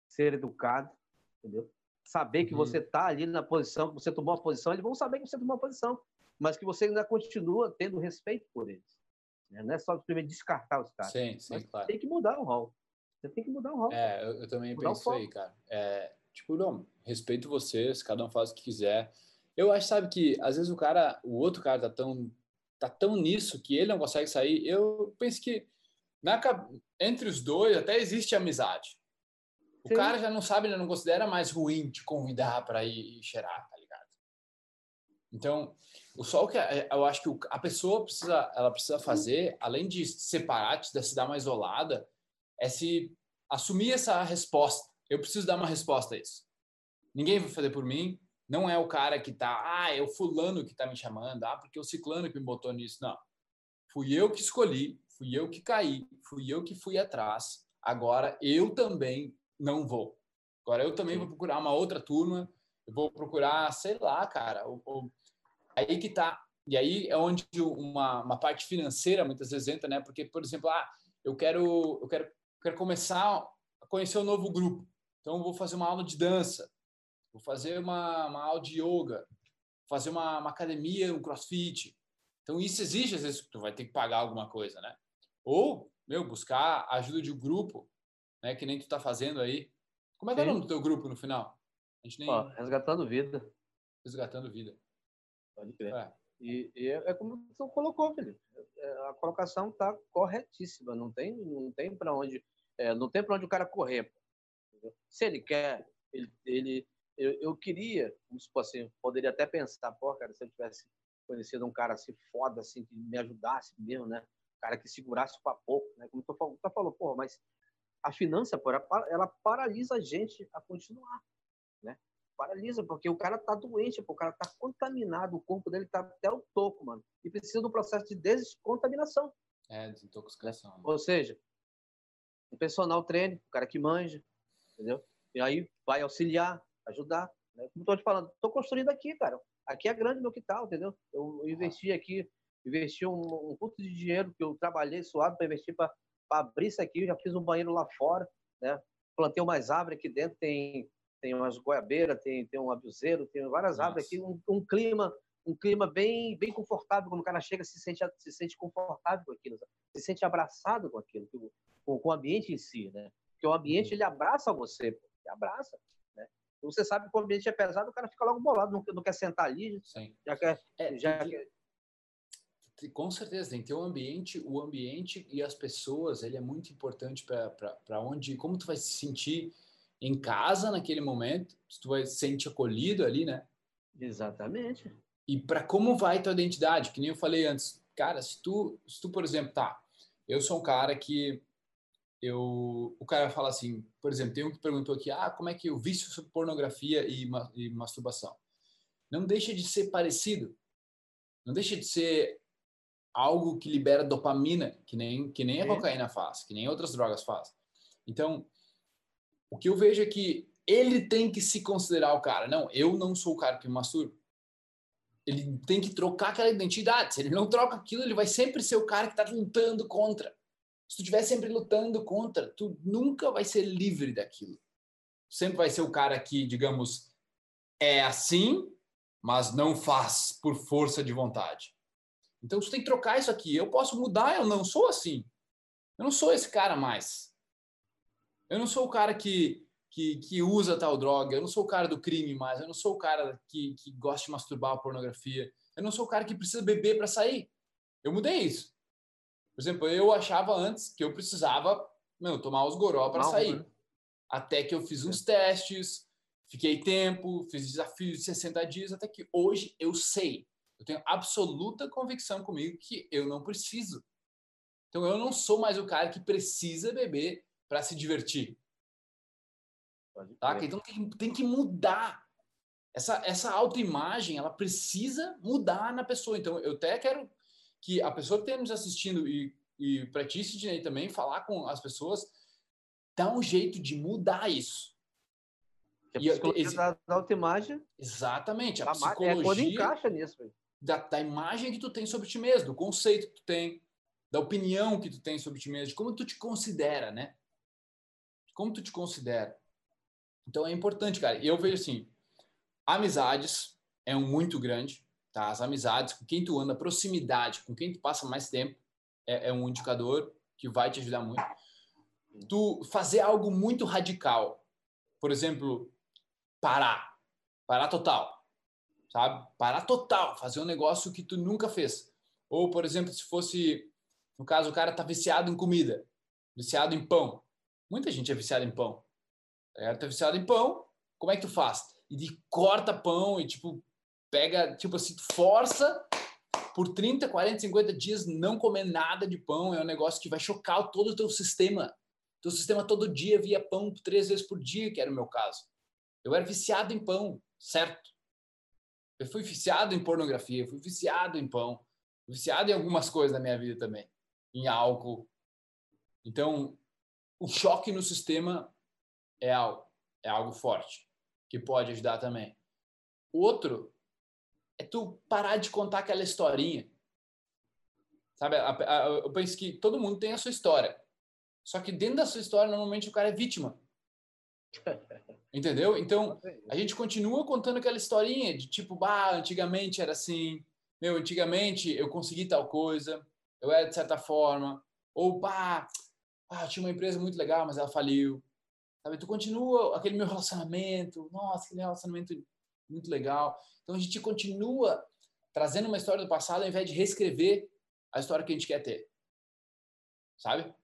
Ser educado, entendeu? Saber que uhum. você está ali na posição, que você tomou a posição, eles vão saber que você tomou a posição, mas que você ainda continua tendo respeito por eles. Né? Não é só primeiro descartar os caras. Sim, sim, claro. Tem que mudar o rol. Você tem que mudar o rol. É, eu, eu também mudar penso aí, cara. É, tipo, não, respeito vocês, cada um faz o que quiser. Eu acho, sabe, que às vezes o cara, o outro cara tá tão, tá tão nisso que ele não consegue sair. Eu penso que na, entre os dois até existe amizade. O Sim. cara já não sabe, ele não considera mais ruim te convidar para ir cheirar, tá ligado? Então, o só que é, eu acho que a pessoa precisa, ela precisa fazer, além de separar, de se dar uma isolada, é se assumir essa resposta. Eu preciso dar uma resposta a isso. Ninguém vai fazer por mim. Não é o cara que tá, ah, é o fulano que tá me chamando, ah, porque é o ciclano que me botou nisso. Não. Fui eu que escolhi, fui eu que caí, fui eu que fui atrás. Agora eu também não vou. Agora eu também vou procurar uma outra turma. Eu vou procurar, sei lá, cara. aí que tá. E aí é onde uma, uma parte financeira muitas vezes entra, né? Porque, por exemplo, ah, eu quero, eu quero quero começar a conhecer um novo grupo. Então, vou fazer uma aula de dança, vou fazer uma, uma aula de yoga, fazer uma, uma, academia, um crossfit. Então, isso exige, às vezes, tu vai ter que pagar alguma coisa, né? Ou, meu, buscar a ajuda de um grupo, né? Que nem tu tá fazendo aí. Como é que é o nome do teu grupo no final? A gente nem... Ó, resgatando Vida. Resgatando Vida. Pode crer. É. E, e, é como tu colocou, Felipe. É, a colocação tá corretíssima. Não tem, não tem para onde é, não tem para onde o cara correr. Se ele quer, ele, ele eu, eu, queria, como se fosse, poderia até pensar, pô, cara, se eu tivesse conhecido um cara assim foda, assim, que me ajudasse mesmo, né? Um cara que segurasse para pouco, né? Como tu falou, tu falou, pô, mas a finança, pô, ela paralisa a gente a continuar, né? Paralisa, porque o cara tá doente, pô, o cara tá contaminado, o corpo dele tá até o toco, mano. E precisa do processo de descontaminação. É, desintoxicação. Né? Ou seja, o personal treine, o cara que manja, entendeu? E aí vai auxiliar, ajudar. Né? Como estou te falando, estou construindo aqui, cara. Aqui é grande meu quintal, entendeu? Eu investi aqui, investi um, um de dinheiro que eu trabalhei suado para investir para abrir isso aqui. Eu já fiz um banheiro lá fora, né? Plantei umas árvores aqui dentro, tem tem umas goiabeiras, tem, tem um abuzeiro, tem várias Nossa. árvores aqui, um, um, clima um clima bem bem confortável quando o cara chega se sente se sente confortável com aquilo, se sente abraçado com aquilo com, com o ambiente em si, né? Porque o ambiente uhum. ele abraça você, ele abraça, né? Você sabe que o ambiente é pesado, o cara fica logo bolado, não, não quer sentar ali, Sim. já quer, é, já quer... Com certeza, tem que ter um ambiente, o ambiente e as pessoas, ele é muito importante para onde, como tu vai se sentir em casa naquele momento, se tu vai se sentir acolhido ali, né? Exatamente. E para como vai tua identidade, que nem eu falei antes, cara, se tu, se tu por exemplo, tá, eu sou um cara que eu, o cara fala assim, por exemplo, tem um que perguntou aqui, ah, como é que o vício sobre pornografia e, e masturbação? Não deixa de ser parecido, não deixa de ser algo que libera dopamina, que nem que nem a cocaína faz, que nem outras drogas faz. Então, o que eu vejo é que ele tem que se considerar o cara. Não, eu não sou o cara que masturba. Ele tem que trocar aquela identidade. Se ele não troca aquilo, ele vai sempre ser o cara que está lutando contra. Se tu estiver sempre lutando contra, tu nunca vai ser livre daquilo. Sempre vai ser o cara que, digamos, é assim, mas não faz por força de vontade. Então tu tem que trocar isso aqui. Eu posso mudar, eu não sou assim. Eu não sou esse cara mais. Eu não sou o cara que, que, que usa tal droga, eu não sou o cara do crime mais, eu não sou o cara que, que gosta de masturbar a pornografia, eu não sou o cara que precisa beber para sair. Eu mudei isso. Por exemplo, eu achava antes que eu precisava meu, tomar os goró para sair. Né? Até que eu fiz uns testes, fiquei tempo, fiz desafios de 60 dias, até que hoje eu sei. Eu tenho absoluta convicção comigo que eu não preciso. Então eu não sou mais o cara que precisa beber para se divertir. Tá? Então tem, tem que mudar. Essa, essa autoimagem, ela precisa mudar na pessoa. Então eu até quero que a pessoa que está nos assistindo e, e para ti, Sidney, também, falar com as pessoas, dá um jeito de mudar isso. Que a psicologia e, da, da autoimagem. Exatamente. A, a psicologia. É quando encaixa nisso. Da, da imagem que tu tem sobre ti mesmo, do conceito que tu tem, da opinião que tu tem sobre ti mesmo, de como tu te considera, né? Como tu te considera. Então é importante, cara. Eu vejo assim, amizades é um muito grande, tá? As amizades, com quem tu anda, proximidade, com quem tu passa mais tempo, é, é um indicador que vai te ajudar muito. Tu fazer algo muito radical, por exemplo, parar, parar total, sabe? Parar total, fazer um negócio que tu nunca fez. Ou, por exemplo, se fosse, no caso, o cara tá viciado em comida, viciado em pão. Muita gente é viciada em pão. Cara tá viciado em pão, como é que tu faz? E de corta pão e, tipo, pega, tipo assim, força por 30, 40, 50 dias não comer nada de pão. É um negócio que vai chocar todo o teu sistema. Teu sistema todo dia via pão três vezes por dia, que era o meu caso. Eu era viciado em pão, certo? Eu fui viciado em pornografia, fui viciado em pão, viciado em algumas coisas da minha vida também, em álcool. Então, o choque no sistema é algo, é algo forte, que pode ajudar também. Outro é tu parar de contar aquela historinha. Sabe, eu penso que todo mundo tem a sua história. Só que dentro da sua história, normalmente o cara é vítima. Entendeu? Então, a gente continua contando aquela historinha de tipo, bah, antigamente era assim, meu, antigamente eu consegui tal coisa, eu era de certa forma, ou bah, ah, tinha uma empresa muito legal, mas ela faliu. Sabe? Tu continua aquele meu relacionamento, nossa, aquele relacionamento muito legal. Então a gente continua trazendo uma história do passado ao invés de reescrever a história que a gente quer ter. Sabe?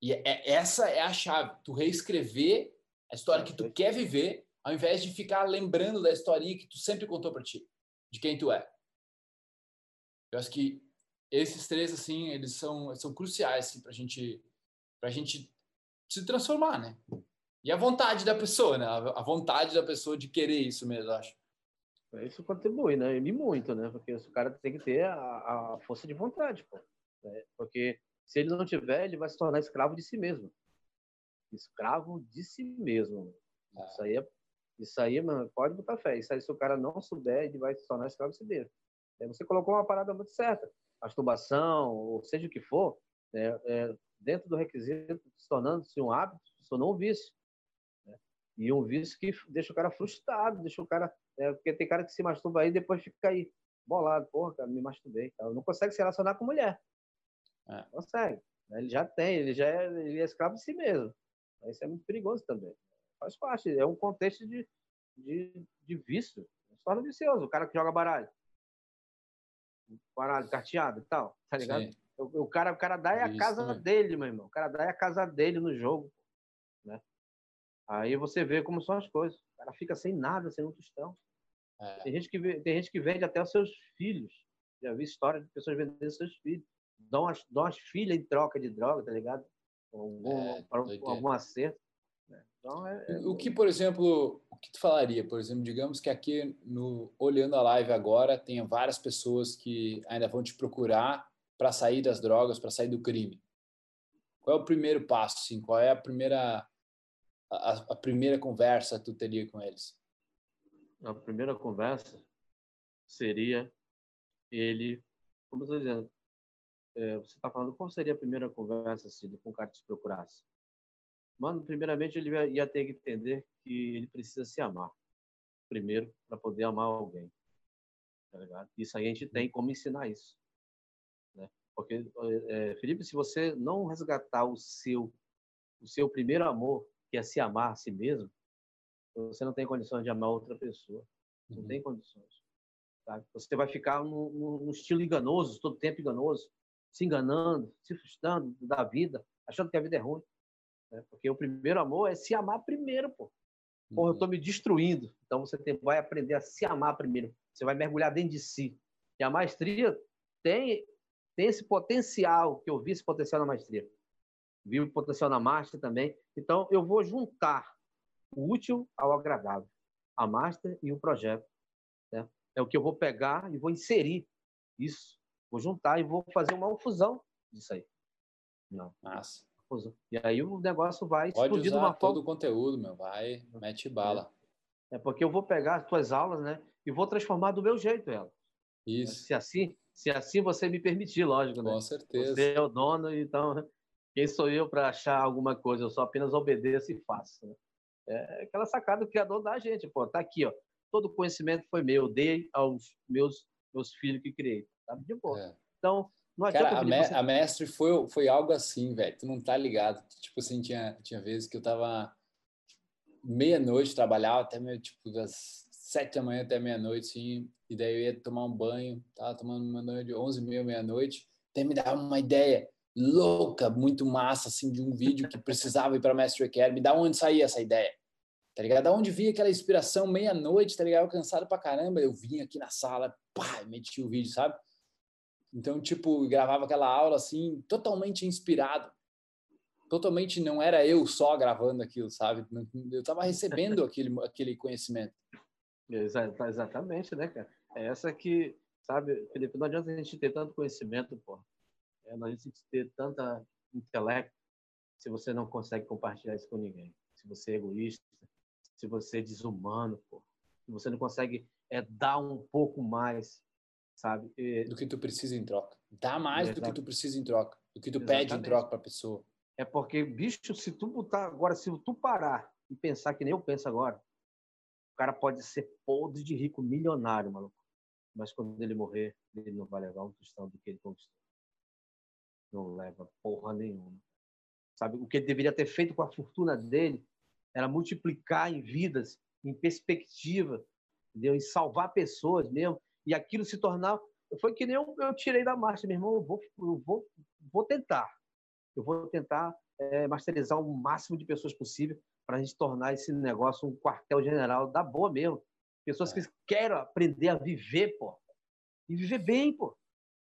E é, é, essa é a chave. Tu reescrever a história que tu quer viver, ao invés de ficar lembrando da historinha que tu sempre contou para ti, de quem tu é. Eu acho que esses três assim, eles são são cruciais assim, para gente para gente se transformar, né? E a vontade da pessoa, né? A vontade da pessoa de querer isso mesmo, acho. Isso contribui, né? E muito, né? Porque o cara tem que ter a, a força de vontade, pô. Né? Porque se ele não tiver, ele vai se tornar escravo de si mesmo escravo de si mesmo. Ah. Isso aí, é, isso aí mano, pode botar fé. Isso aí, se o cara não souber, ele vai se tornar escravo de si mesmo. É, você colocou uma parada muito certa. Masturbação, ou seja o que for, é, é, dentro do requisito, se tornando-se um hábito, se tornou um vício. Né? E um vício que deixa o cara frustrado, deixa o cara. É, porque tem cara que se masturba aí e depois fica aí, bolado, porra, cara, me masturbei. Não consegue se relacionar com mulher. É. Consegue. Ele já tem, ele já é, ele é escravo de si mesmo. Isso é muito perigoso também. Faz parte, é um contexto de, de, de vício. Se torna vicioso. O cara que joga baralho. Baralho, carteado e tal, tá ligado? O, o, cara, o cara dá é a casa né? dele, meu irmão. O cara dá é a casa dele no jogo, né? Aí você vê como são as coisas. O cara fica sem nada, sem um tostão. É. Tem, gente que, tem gente que vende até os seus filhos. Já vi história de pessoas vendendo seus filhos. Dão as, dão as filhas em troca de droga, tá ligado? Algum, é, para algum acerto. Né? Então, é, é... O que, por exemplo, o que tu falaria? Por exemplo, digamos que aqui, no, olhando a live agora, tenha várias pessoas que ainda vão te procurar para sair das drogas, para sair do crime. Qual é o primeiro passo? Assim? Qual é a primeira, a, a primeira conversa que tu teria com eles? A primeira conversa seria ele, como eu estou dizendo, é, você está falando qual seria a primeira conversa se assim, com o cara te procurasse? Mano, primeiramente ele ia ter que entender que ele precisa se amar. Primeiro, para poder amar alguém. Tá ligado? Isso aí a gente tem como ensinar isso. Né? Porque, é, Felipe, se você não resgatar o seu, o seu primeiro amor, que é se amar a si mesmo, você não tem condições de amar outra pessoa. Não uhum. tem condições. Tá? Você vai ficar no, no, estilo enganoso, todo tempo enganoso, se enganando, se frustrando da vida, achando que a vida é ruim. Né? Porque o primeiro amor é se amar primeiro, pô. Porra, eu estou uhum. me destruindo. Então você tem, vai aprender a se amar primeiro. Você vai mergulhar dentro de si. E a maestria tem, tem esse potencial, que eu vi esse potencial na maestria. Vi o potencial na master também. Então eu vou juntar o útil ao agradável. A master e o projeto. Né? É o que eu vou pegar e vou inserir isso. Vou juntar e vou fazer uma fusão disso aí. Não. Massa. E aí o negócio vai Pode explodir usar uma todo forma... o conteúdo, meu. Vai, mete bala. É. é porque eu vou pegar as tuas aulas, né? E vou transformar do meu jeito ela. Isso. Se assim, se assim você me permitir, lógico, né? Com certeza. Você é o dono, então quem sou eu para achar alguma coisa? Eu só apenas obedeço e faço. Né? É aquela sacada do criador da gente, pô. Tá aqui, ó. Todo o conhecimento foi meu, dei aos meus meus filhos que criei. Tá de boa. É. Então, não Cara, a, me você... a, mestre foi, foi algo assim, velho. Tu não tá ligado. Tipo assim, tinha, tinha vezes que eu tava meia-noite, trabalhava até meio, tipo, das sete da manhã até meia-noite, assim. E daí eu ia tomar um banho, tava tomando uma noite de onze e meia, meia-noite. Até me dava uma ideia louca, muito massa, assim, de um vídeo que precisava ir para Mestre Academy. Da onde saía essa ideia? Tá ligado? Da onde vinha aquela inspiração meia-noite, tá ligado? Eu cansado pra caramba. Eu vinha aqui na sala, pá, meti o vídeo, sabe? Então, tipo, gravava aquela aula assim, totalmente inspirado. Totalmente não era eu só gravando aquilo, sabe? Eu estava recebendo aquele, aquele conhecimento. Exatamente, né, cara? É essa que, sabe, Felipe, não adianta a gente ter tanto conhecimento, pô. É, não adianta a gente ter tanta intelecto se você não consegue compartilhar isso com ninguém. Se você é egoísta, se você é desumano, pô. Se você não consegue é, dar um pouco mais sabe? E... Do que tu precisa em troca. Dá mais do que tu precisa em troca, do que tu Exatamente. pede em troca para a pessoa. É porque, bicho, se tu botar agora, se tu parar e pensar que nem eu penso agora, o cara pode ser podre de rico, milionário, maluco. Mas quando ele morrer, ele não vai levar um tostão do que ele conquistou. Não leva porra nenhuma. Sabe? O que ele deveria ter feito com a fortuna dele era multiplicar em vidas, em perspectiva, entendeu? em salvar pessoas mesmo, e aquilo se tornar. Foi que nem eu, eu tirei da marcha, meu irmão. Eu vou, eu vou, vou tentar. Eu vou tentar é, masterizar o máximo de pessoas possível para a gente tornar esse negócio um quartel-general da boa mesmo. Pessoas é. que querem aprender a viver, pô. E viver bem, pô.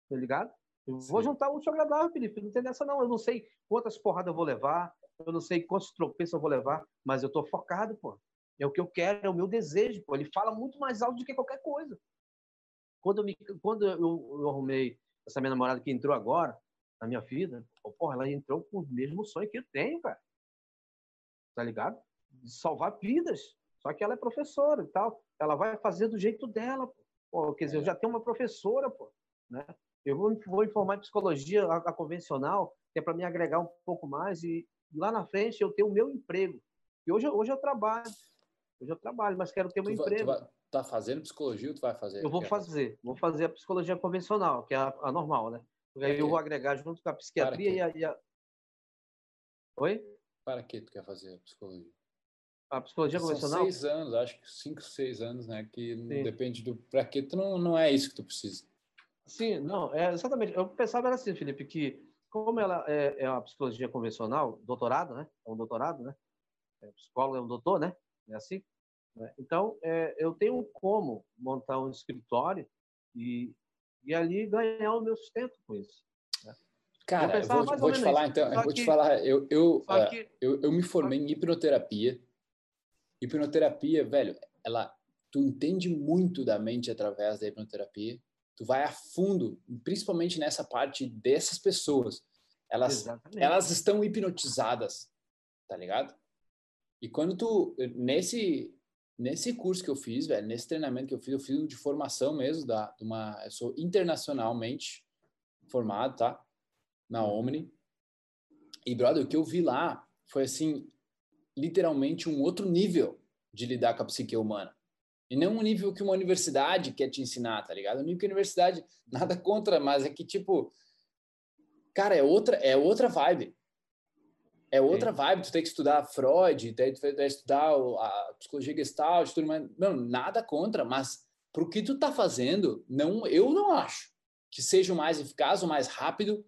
Tá ligado? Eu Sim. vou juntar o útil agradável, Felipe. Não tem dessa, não. Eu não sei quantas porradas eu vou levar, eu não sei quantos tropeços eu vou levar, mas eu estou focado, pô. É o que eu quero, é o meu desejo, pô. Ele fala muito mais alto do que qualquer coisa. Quando eu, me, quando eu, eu arrumei essa minha namorada que entrou agora na minha vida, porra, ela entrou com o mesmo sonho que eu tenho, cara. Tá ligado? De salvar vidas. Só que ela é professora e tal. Ela vai fazer do jeito dela. Pô. quer dizer, eu é. já tenho uma professora, pô, né? Eu vou, vou informar em psicologia a, a convencional, que é para me agregar um pouco mais e lá na frente eu tenho o meu emprego. E hoje, hoje eu trabalho. Hoje eu trabalho, mas quero ter um emprego. Vai, tá fazendo psicologia ou tu vai fazer? Eu vou fazer. Vou fazer a psicologia convencional, que é a, a normal, né? Porque aí eu vou agregar junto com a psiquiatria e a, e a, Oi? Para que tu quer fazer a psicologia? A psicologia São convencional? seis anos, acho que cinco, seis anos, né? Que depende do para que tu não, não é isso que tu precisa. Sim, não, é exatamente. Eu pensava era assim, Felipe, que como ela é, é uma psicologia convencional, doutorado, né? É um doutorado, né? É, psicólogo é um doutor, né? É assim? Né? Então, é, eu tenho como montar um escritório e, e ali ganhar o meu sustento com isso. Né? Cara, eu, eu vou, vou te falar, então, eu vou te falar, eu, eu, uh, que... eu, eu me formei em hipnoterapia. Hipnoterapia, velho, ela, tu entende muito da mente através da hipnoterapia. Tu vai a fundo, principalmente nessa parte dessas pessoas. Elas, elas estão hipnotizadas, tá ligado? E quando tu, nesse, Nesse curso que eu fiz, velho, nesse treinamento que eu fiz, eu fiz de formação mesmo, da, uma, eu sou internacionalmente formado, tá? Na uhum. Omni. E, brother, o que eu vi lá foi, assim, literalmente um outro nível de lidar com a psique humana. E não um nível que uma universidade quer te ensinar, tá ligado? Um nível que a universidade, nada contra, mas é que, tipo, cara, é outra, é outra vibe. É outra vibe, tu tem que estudar Freud, tem que estudar a psicologia gestalt, tudo mais. Não, nada contra, mas para o que tu tá fazendo, não, eu não acho que seja o mais eficaz, o mais rápido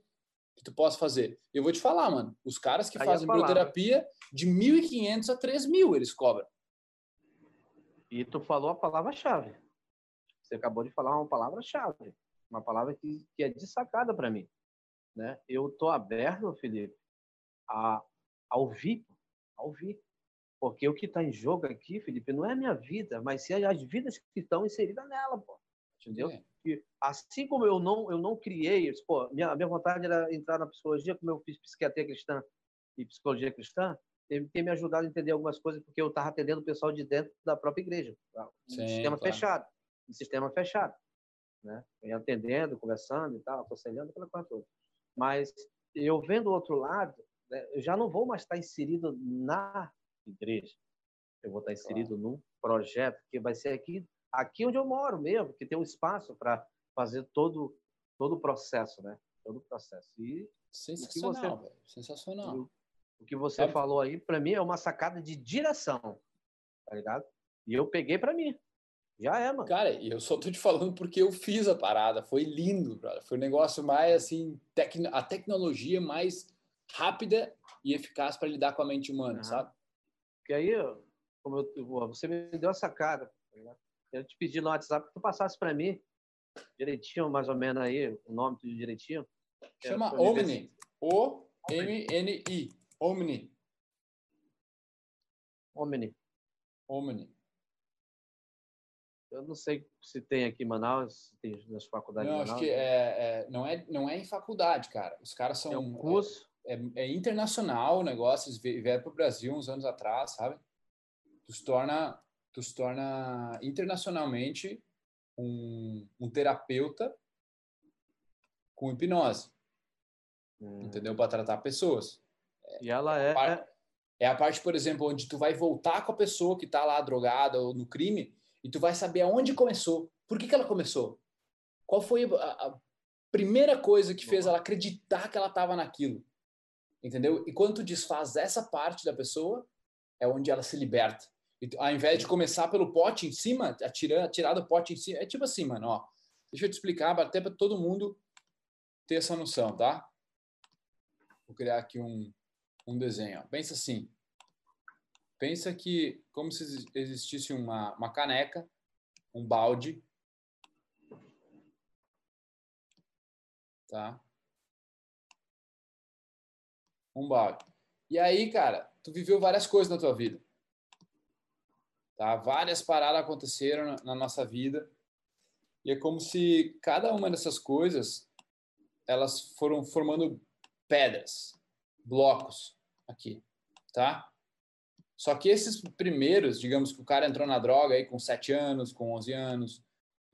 que tu possa fazer. Eu vou te falar, mano, os caras que Aí fazem bioterapia, de 1.500 a 3.000 eles cobram. E tu falou a palavra-chave. Você acabou de falar uma palavra-chave, uma palavra que, que é destacada para mim. Né? Eu tô aberto, Felipe, a, a ouvir, a ouvir. Porque o que está em jogo aqui, Felipe, não é a minha vida, mas sim as vidas que estão inseridas nela, pô. Entendeu? É. E assim como eu não, eu não criei, pô, minha, minha vontade era entrar na psicologia, como eu fiz psiquiatria cristã e psicologia cristã, tem, tem me ajudado a entender algumas coisas, porque eu estava atendendo o pessoal de dentro da própria igreja. Tá? Um sim, sistema claro. fechado. Um sistema fechado. Né? atendendo, conversando e tal, aconselhando, aquela coisa toda. Mas eu vendo o outro lado, né, eu já não vou mais estar inserido na igreja. Eu vou estar inserido claro. num projeto que vai ser aqui, aqui onde eu moro mesmo, que tem um espaço para fazer todo todo o processo, né? Todo o processo. E sensacional, você, sensacional. O, o que você é. falou aí, para mim é uma sacada de direção, tá ligado? E eu peguei para mim. Já é, mano. Cara, e eu só tô te falando porque eu fiz a parada. Foi lindo, brother. Foi um negócio mais assim, tec... a tecnologia mais rápida e eficaz para lidar com a mente humana, uhum. sabe? Porque aí, como eu, você me deu a sacada, tá eu te pedi no WhatsApp que tu passasse para mim direitinho, mais ou menos aí, o nome tudo direitinho. Chama Omni. O-M-N-I. Omni. Omni. Omni. Eu não sei se tem aqui em Manaus, se tem nas faculdades. Não, Manaus, acho que é, é, não, é, não é em faculdade, cara. Os caras são. É um curso? É, é internacional o negócio, eles vieram para o Brasil uns anos atrás, sabe? Tu se torna, tu se torna internacionalmente um, um terapeuta com hipnose, hum. entendeu? Para tratar pessoas. E ela é, é... É a parte, por exemplo, onde tu vai voltar com a pessoa que está lá drogada ou no crime e tu vai saber aonde começou. Por que, que ela começou? Qual foi a, a primeira coisa que fez ela acreditar que ela estava naquilo? Entendeu? E quando tu desfaz essa parte da pessoa, é onde ela se liberta. E, ao invés de começar pelo pote em cima, atirar, atirar do pote em cima, é tipo assim, mano, ó. Deixa eu te explicar, até para todo mundo ter essa noção, tá? Vou criar aqui um, um desenho. Ó. Pensa assim. Pensa que como se existisse uma, uma caneca, um balde, tá? Um balde. E aí, cara, tu viveu várias coisas na tua vida. Tá? Várias paradas aconteceram na, nossa vida. E é como se cada uma dessas coisas elas foram formando pedras, blocos aqui, tá? Só que esses primeiros, digamos que o cara entrou na droga aí com 7 anos, com 11 anos,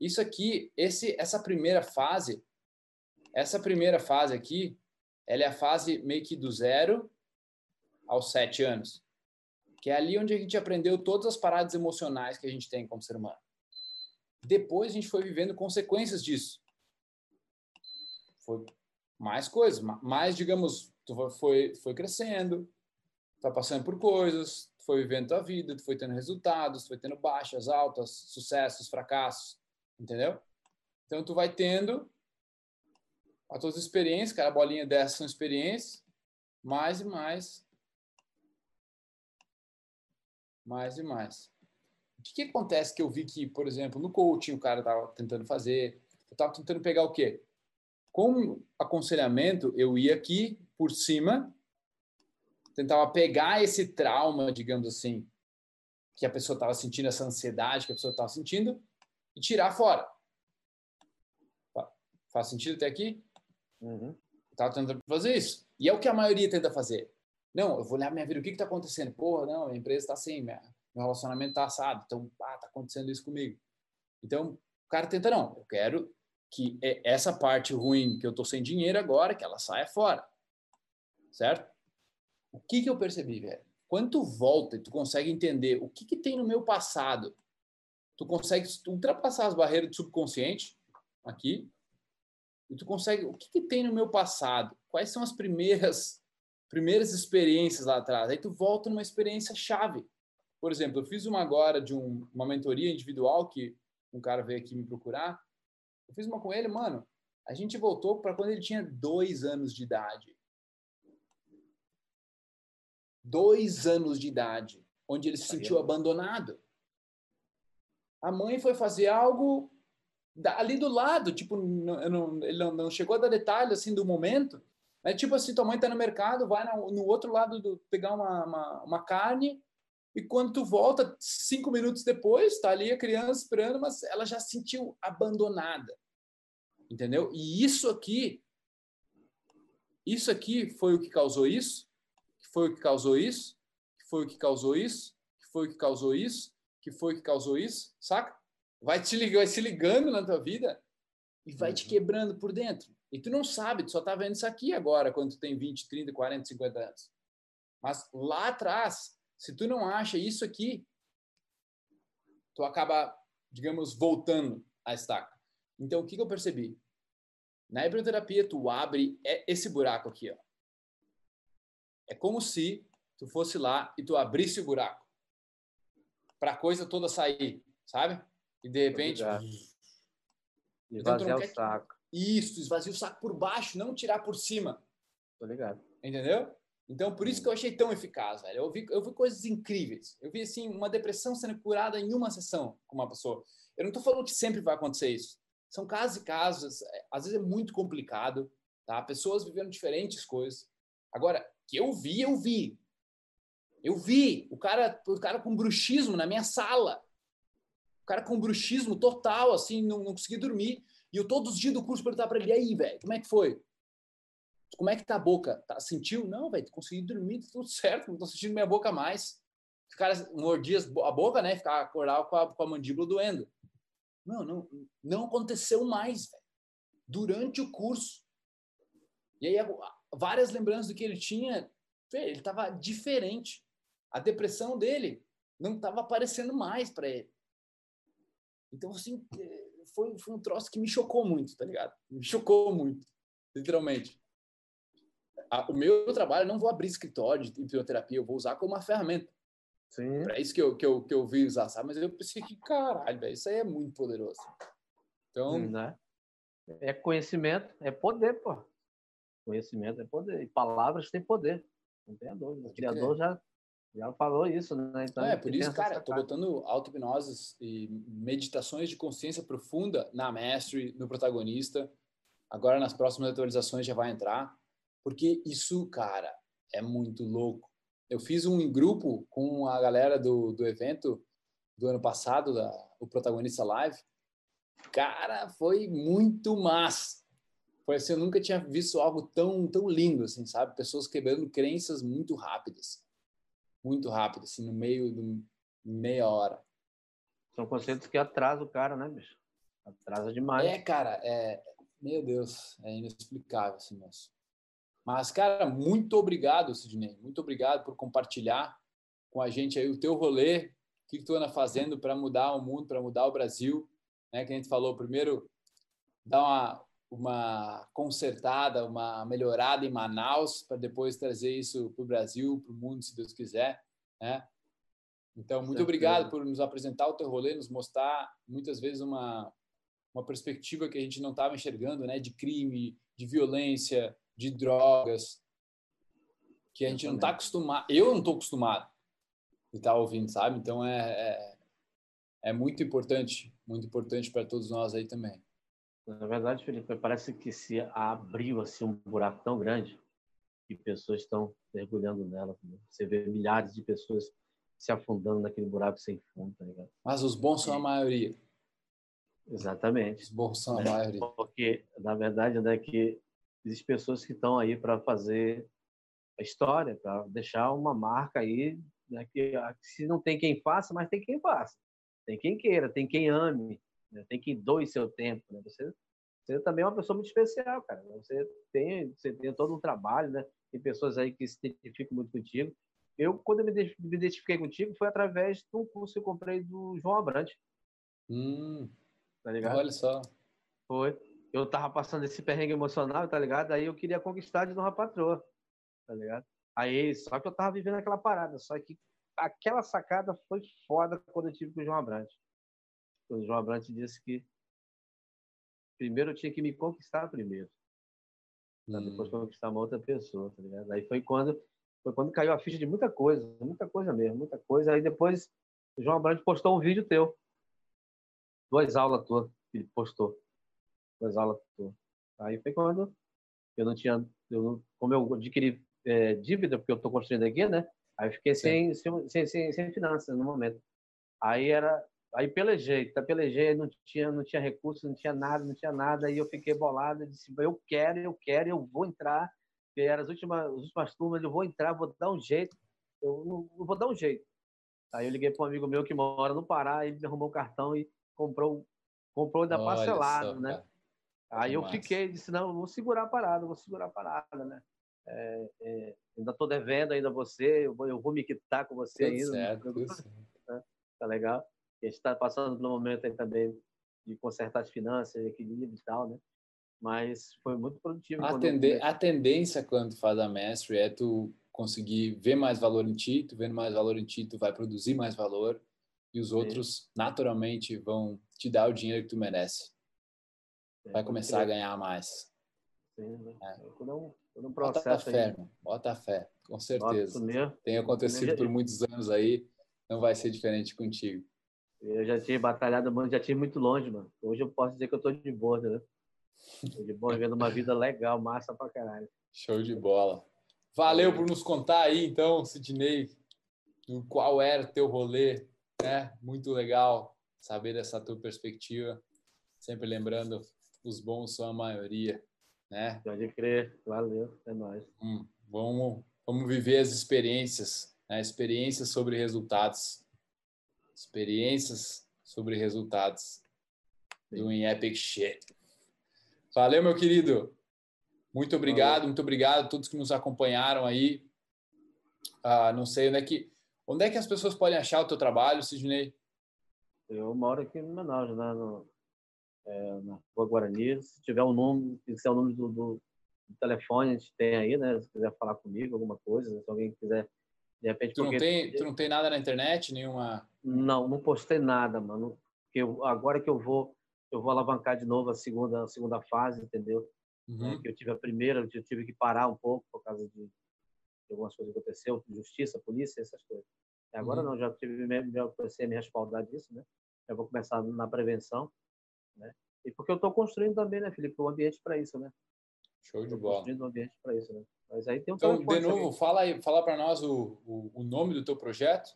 isso aqui, esse essa primeira fase, essa primeira fase aqui, ela é a fase meio que do zero aos sete anos, que é ali onde a gente aprendeu todas as paradas emocionais que a gente tem como ser humano. Depois a gente foi vivendo consequências disso. Foi mais coisas, mais, digamos, tu foi, foi crescendo, tá passando por coisas, foi vivendo tua vida, tu foi tendo resultados, tu foi tendo baixas, altas, sucessos, fracassos, entendeu? Então tu vai tendo as tuas experiências, cara, a bolinha dessas são experiências, mais e mais. Mais e mais. O que, que acontece que eu vi que, por exemplo, no coaching o cara estava tentando fazer, eu estava tentando pegar o quê? Com aconselhamento, eu ia aqui por cima, tentava pegar esse trauma, digamos assim, que a pessoa estava sentindo, essa ansiedade que a pessoa estava sentindo, e tirar fora. Faz sentido até aqui? Uhum. Estava tentando fazer isso. E é o que a maioria tenta fazer. Não, eu vou olhar minha vida, o que está acontecendo? Porra, não, a empresa está assim, minha, meu relacionamento está assado, então, está acontecendo isso comigo. Então, o cara tenta, não, eu quero que essa parte ruim que eu estou sem dinheiro agora, que ela saia fora. Certo? O que, que eu percebi, velho? Quando tu volta e tu consegue entender o que, que tem no meu passado, tu consegue ultrapassar as barreiras do subconsciente aqui e tu consegue, o que, que tem no meu passado? Quais são as primeiras primeiras experiências lá atrás. Aí tu volta numa experiência chave. Por exemplo, eu fiz uma agora de um, uma mentoria individual que um cara veio aqui me procurar. Eu fiz uma com ele, mano. A gente voltou para quando ele tinha dois anos de idade. Dois anos de idade, onde ele se sentiu abandonado. A mãe foi fazer algo ali do lado, tipo, não, não, ele não, chegou a dar detalhe assim do momento. É tipo assim, tua mãe tá no mercado, vai no, outro lado do pegar uma, uma, uma, carne e quando tu volta cinco minutos depois, tá ali a criança esperando, mas ela já se sentiu abandonada, entendeu? E isso aqui, isso aqui foi o que causou isso, que foi o que causou isso, que foi o que causou isso, que foi o que causou isso, que foi o que causou isso, saca? Vai te ligando, vai se ligando na tua vida e vai te uhum. quebrando por dentro. E tu não sabe, tu só tá vendo isso aqui agora, quando tu tem 20, 30, 40, 50 anos. Mas lá atrás, se tu não acha isso aqui, tu acaba, digamos, voltando a estaca. Então, o que, que eu percebi? Na hipnoterapia, tu abre esse buraco aqui, ó. É como se tu fosse lá e tu abrisse o buraco para a coisa toda sair, sabe? E de repente. Esvaziar o saco. Isso, esvazia o saco por baixo, não tirar por cima. Tô ligado. Entendeu? Então, por isso que eu achei tão eficaz, velho. Eu vi, eu vi coisas incríveis. Eu vi, assim, uma depressão sendo curada em uma sessão com uma pessoa. Eu não tô falando que sempre vai acontecer isso. São casos e casos. É, às vezes é muito complicado, tá? Pessoas vivendo diferentes coisas. Agora, que eu vi, eu vi. Eu vi o cara, o cara com bruxismo na minha sala cara com bruxismo total, assim, não, não consegui dormir. E eu todos os dias do curso perguntar para ele, aí, velho, como é que foi? Como é que tá a boca? Tá, sentiu? Não, velho, consegui dormir, tá tudo certo, não tô sentindo minha boca mais. Os caras mordiam a boca, né? Ficava acordado com a, com a mandíbula doendo. Não, não, não aconteceu mais, velho. Durante o curso. E aí, várias lembranças do que ele tinha, ele tava diferente. A depressão dele não estava aparecendo mais para ele. Então, assim, é, foi, foi um troço que me chocou muito, tá ligado? Me chocou muito, literalmente. o meu trabalho, eu não vou abrir escritório de hipnoterapia, eu vou usar como uma ferramenta. Sim. É isso que eu, que, eu, que eu vi usar, sabe? Mas eu pensei que, caralho, velho, isso aí é muito poderoso. Então. Né? É conhecimento, é poder, pô. Conhecimento é poder. E palavras têm poder. Não tem a dúvida. O Criador já já falou isso, né? Então, é, por isso, cara, tô botando auto-hipnoses e meditações de consciência profunda na mestre, no protagonista. Agora, nas próximas atualizações, já vai entrar. Porque isso, cara, é muito louco. Eu fiz um grupo com a galera do, do evento do ano passado, da, o Protagonista Live. Cara, foi muito massa. Foi assim, eu nunca tinha visto algo tão, tão lindo, assim, sabe? Pessoas quebrando crenças muito rápidas muito rápido, assim, no meio de meia hora. São conceitos que atrasam o cara, né, bicho? Atrasa demais. É, cara, é... Meu Deus, é inexplicável assim, negócio. Mas, cara, muito obrigado, Sidney. Muito obrigado por compartilhar com a gente aí o teu rolê, o que, que tu anda fazendo para mudar o mundo, para mudar o Brasil. Né? Que a gente falou, primeiro, dar uma, uma consertada, uma melhorada em Manaus, para depois trazer isso para o Brasil, para o mundo, se Deus quiser. Né? Então, muito obrigado por nos apresentar o teu rolê, nos mostrar muitas vezes uma, uma perspectiva que a gente não estava enxergando, né? de crime, de violência, de drogas, que a gente não está acostumado. Eu não estou acostumado a estar tá ouvindo, sabe? Então, é, é, é muito importante, muito importante para todos nós aí também. Na verdade, Felipe, parece que se abriu assim um buraco tão grande que pessoas estão mergulhando nela. Você vê milhares de pessoas se afundando naquele buraco sem fundo, tá ligado? Mas os bons são a maioria. Exatamente. Os bons são a né? maioria. Porque, na verdade, é que existem pessoas que estão aí para fazer a história, para deixar uma marca aí, né, que se não tem quem faça, mas tem quem faça. Tem quem queira, tem quem ame, né? Tem que doe seu tempo, né? Você, você também é uma pessoa muito especial, cara. Você tem, você tem todo um trabalho, né? Tem pessoas aí que se identificam muito contigo. Eu, quando eu me identifiquei contigo, foi através de um curso que eu comprei do João Abrante. Hum, tá ligado? Olha só. Foi. Eu tava passando esse perrengue emocional, tá ligado? Aí eu queria conquistar de uma patroa, tá ligado? Aí, só que eu tava vivendo aquela parada, só que aquela sacada foi foda quando eu tive com o João Abrantes. O João Abrantes disse que primeiro eu tinha que me conquistar primeiro. Depois hum. conquistar uma outra pessoa, tá ligado? Aí foi quando, foi quando caiu a ficha de muita coisa, muita coisa mesmo, muita coisa. Aí depois o João Abrantes postou um vídeo teu. Duas aulas tuas, ele postou. Duas aulas tuas. Aí foi quando eu não tinha, eu, como eu adquiri é, dívida, porque eu estou construindo aqui, né? Aí fiquei sem, sem, sem, sem, finanças no momento. Aí era, aí pelejei, tá, pelejei, não tinha, não tinha recurso, não tinha nada, não tinha nada, aí eu fiquei bolado, disse, eu quero, eu quero, eu vou entrar, que eram as últimas, as últimas turmas, eu vou entrar, vou dar um jeito, eu não, eu vou dar um jeito. Aí eu liguei para um amigo meu que mora no Pará, ele me arrumou o cartão e comprou, comprou ainda Olha parcelado, só, né? Cara. Aí eu fiquei, disse, não, vou segurar a parada, vou segurar a parada, né? É, é, ainda estou devendo ainda você, eu vou, eu vou me quitar com você tudo ainda. Certo, tudo né? Tá legal? A gente está passando pelo momento aí também de consertar as finanças, equilíbrio e tal, né? Mas foi muito produtivo. A, tende a tendência quando faz a mestre é tu conseguir ver mais valor em ti, tu vendo mais valor em ti, tu vai produzir mais valor e os outros naturalmente vão te dar o dinheiro que tu merece. Vai começar a ganhar mais. Sim, né? é. Quando um processo bota fé, aí. bota fé, com certeza. Tem acontecido por muitos anos aí, não vai ser diferente contigo. Eu já tinha batalhado, mano, já tinha muito longe, mano. Hoje eu posso dizer que eu tô de boa, né? Tô de boa, vivendo uma vida legal, massa pra caralho. Show de bola. Valeu por nos contar aí, então, Sidney, do qual era o teu rolê, né? Muito legal saber dessa tua perspectiva. Sempre lembrando, os bons são a maioria né? Pode crer, valeu, é nóis. Hum, vamos, vamos viver as experiências, né? experiências sobre resultados. Experiências sobre resultados. Doing epic shit. Valeu, meu querido. Muito obrigado, valeu. muito obrigado a todos que nos acompanharam aí. Ah, não sei onde é que onde é que as pessoas podem achar o teu trabalho, Sidney? Eu moro aqui no Manaus, né? No é, na Rua Guarani. Se tiver um número, se quiser o número do, do, do, telefone, a gente tem aí, né? Se quiser falar comigo, alguma coisa, se alguém quiser, de repente... Tu não, tem, tu não tem nada na internet, nenhuma... Não, não postei nada, mano. Eu, agora que eu vou, eu vou alavancar de novo a segunda, a segunda fase, entendeu? Uhum. É, que eu tive a primeira, eu tive que parar um pouco por causa de, de algumas coisas que aconteceu, justiça, polícia, essas coisas. Agora uhum. não, já tive já comecei a me respaldar disso, né? Eu vou começar na prevenção né? E porque eu estou construindo também, né, Felipe, um ambiente para isso, né? Show de bola. Construindo um ambiente para isso, né? Mas aí tem um Então, de novo, fala aí, fala para nós o, o, o, nome do teu projeto.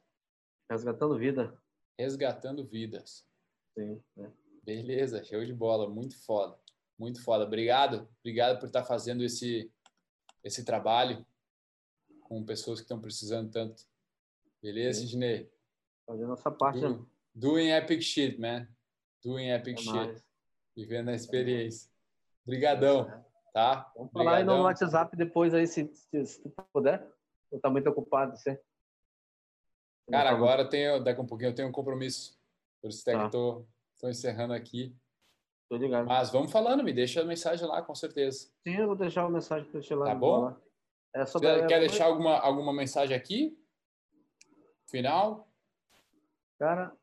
Resgatando Vida. Resgatando Vidas. Sim, né? Beleza, show de bola, muito foda. Muito foda. Obrigado, obrigado por estar fazendo esse esse trabalho com pessoas que estão precisando tanto. Beleza, Sidney? Fazendo nossa parte. Do, né? doing epic shit, man. Doing epic é shit. Vivendo a experiência. Obrigadão, tá? Vamos falar aí no WhatsApp depois aí, se, se, se puder. Eu tá muito ocupado, você. Cara, agora tenho, daqui a um pouquinho eu tenho um compromisso. Por isso tá. que tô, tô encerrando aqui. Tô ligado. Mas vamos falando, me deixa a mensagem lá, com certeza. Sim, eu vou deixar uma mensagem para você lá. Tá bom? É sobre... Quer, quer deixar alguma, alguma mensagem aqui? Final? Cara,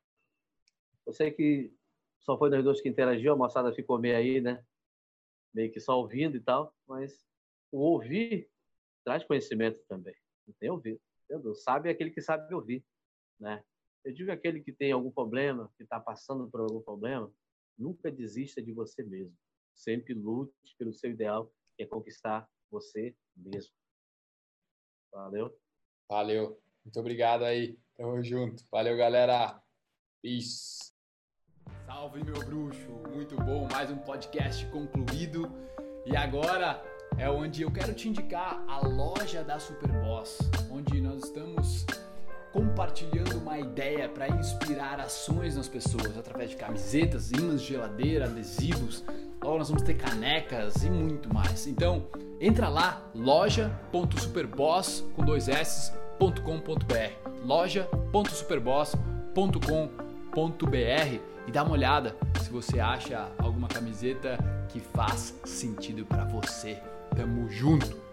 eu sei que só foi nós dois que interagiu, a moçada ficou meio aí, né? Meio que só ouvindo e tal, mas o ouvir traz conhecimento também. Não tem ouvido. Entendeu? Sabe é aquele que sabe ouvir, né? Eu digo aquele que tem algum problema, que está passando por algum problema, nunca desista de você mesmo. Sempre lute pelo seu ideal, que é conquistar você mesmo. Valeu? Valeu. Muito obrigado aí. Tamo junto. Valeu, galera. Peace. Salve, meu bruxo! Muito bom, mais um podcast concluído. E agora é onde eu quero te indicar a loja da Superboss, onde nós estamos compartilhando uma ideia para inspirar ações nas pessoas através de camisetas, ímãs de geladeira, adesivos. Logo nós vamos ter canecas e muito mais. Então, entra lá loja.superboss com dois s.com.br. loja.superboss.com.br e dá uma olhada se você acha alguma camiseta que faz sentido para você. Tamo junto!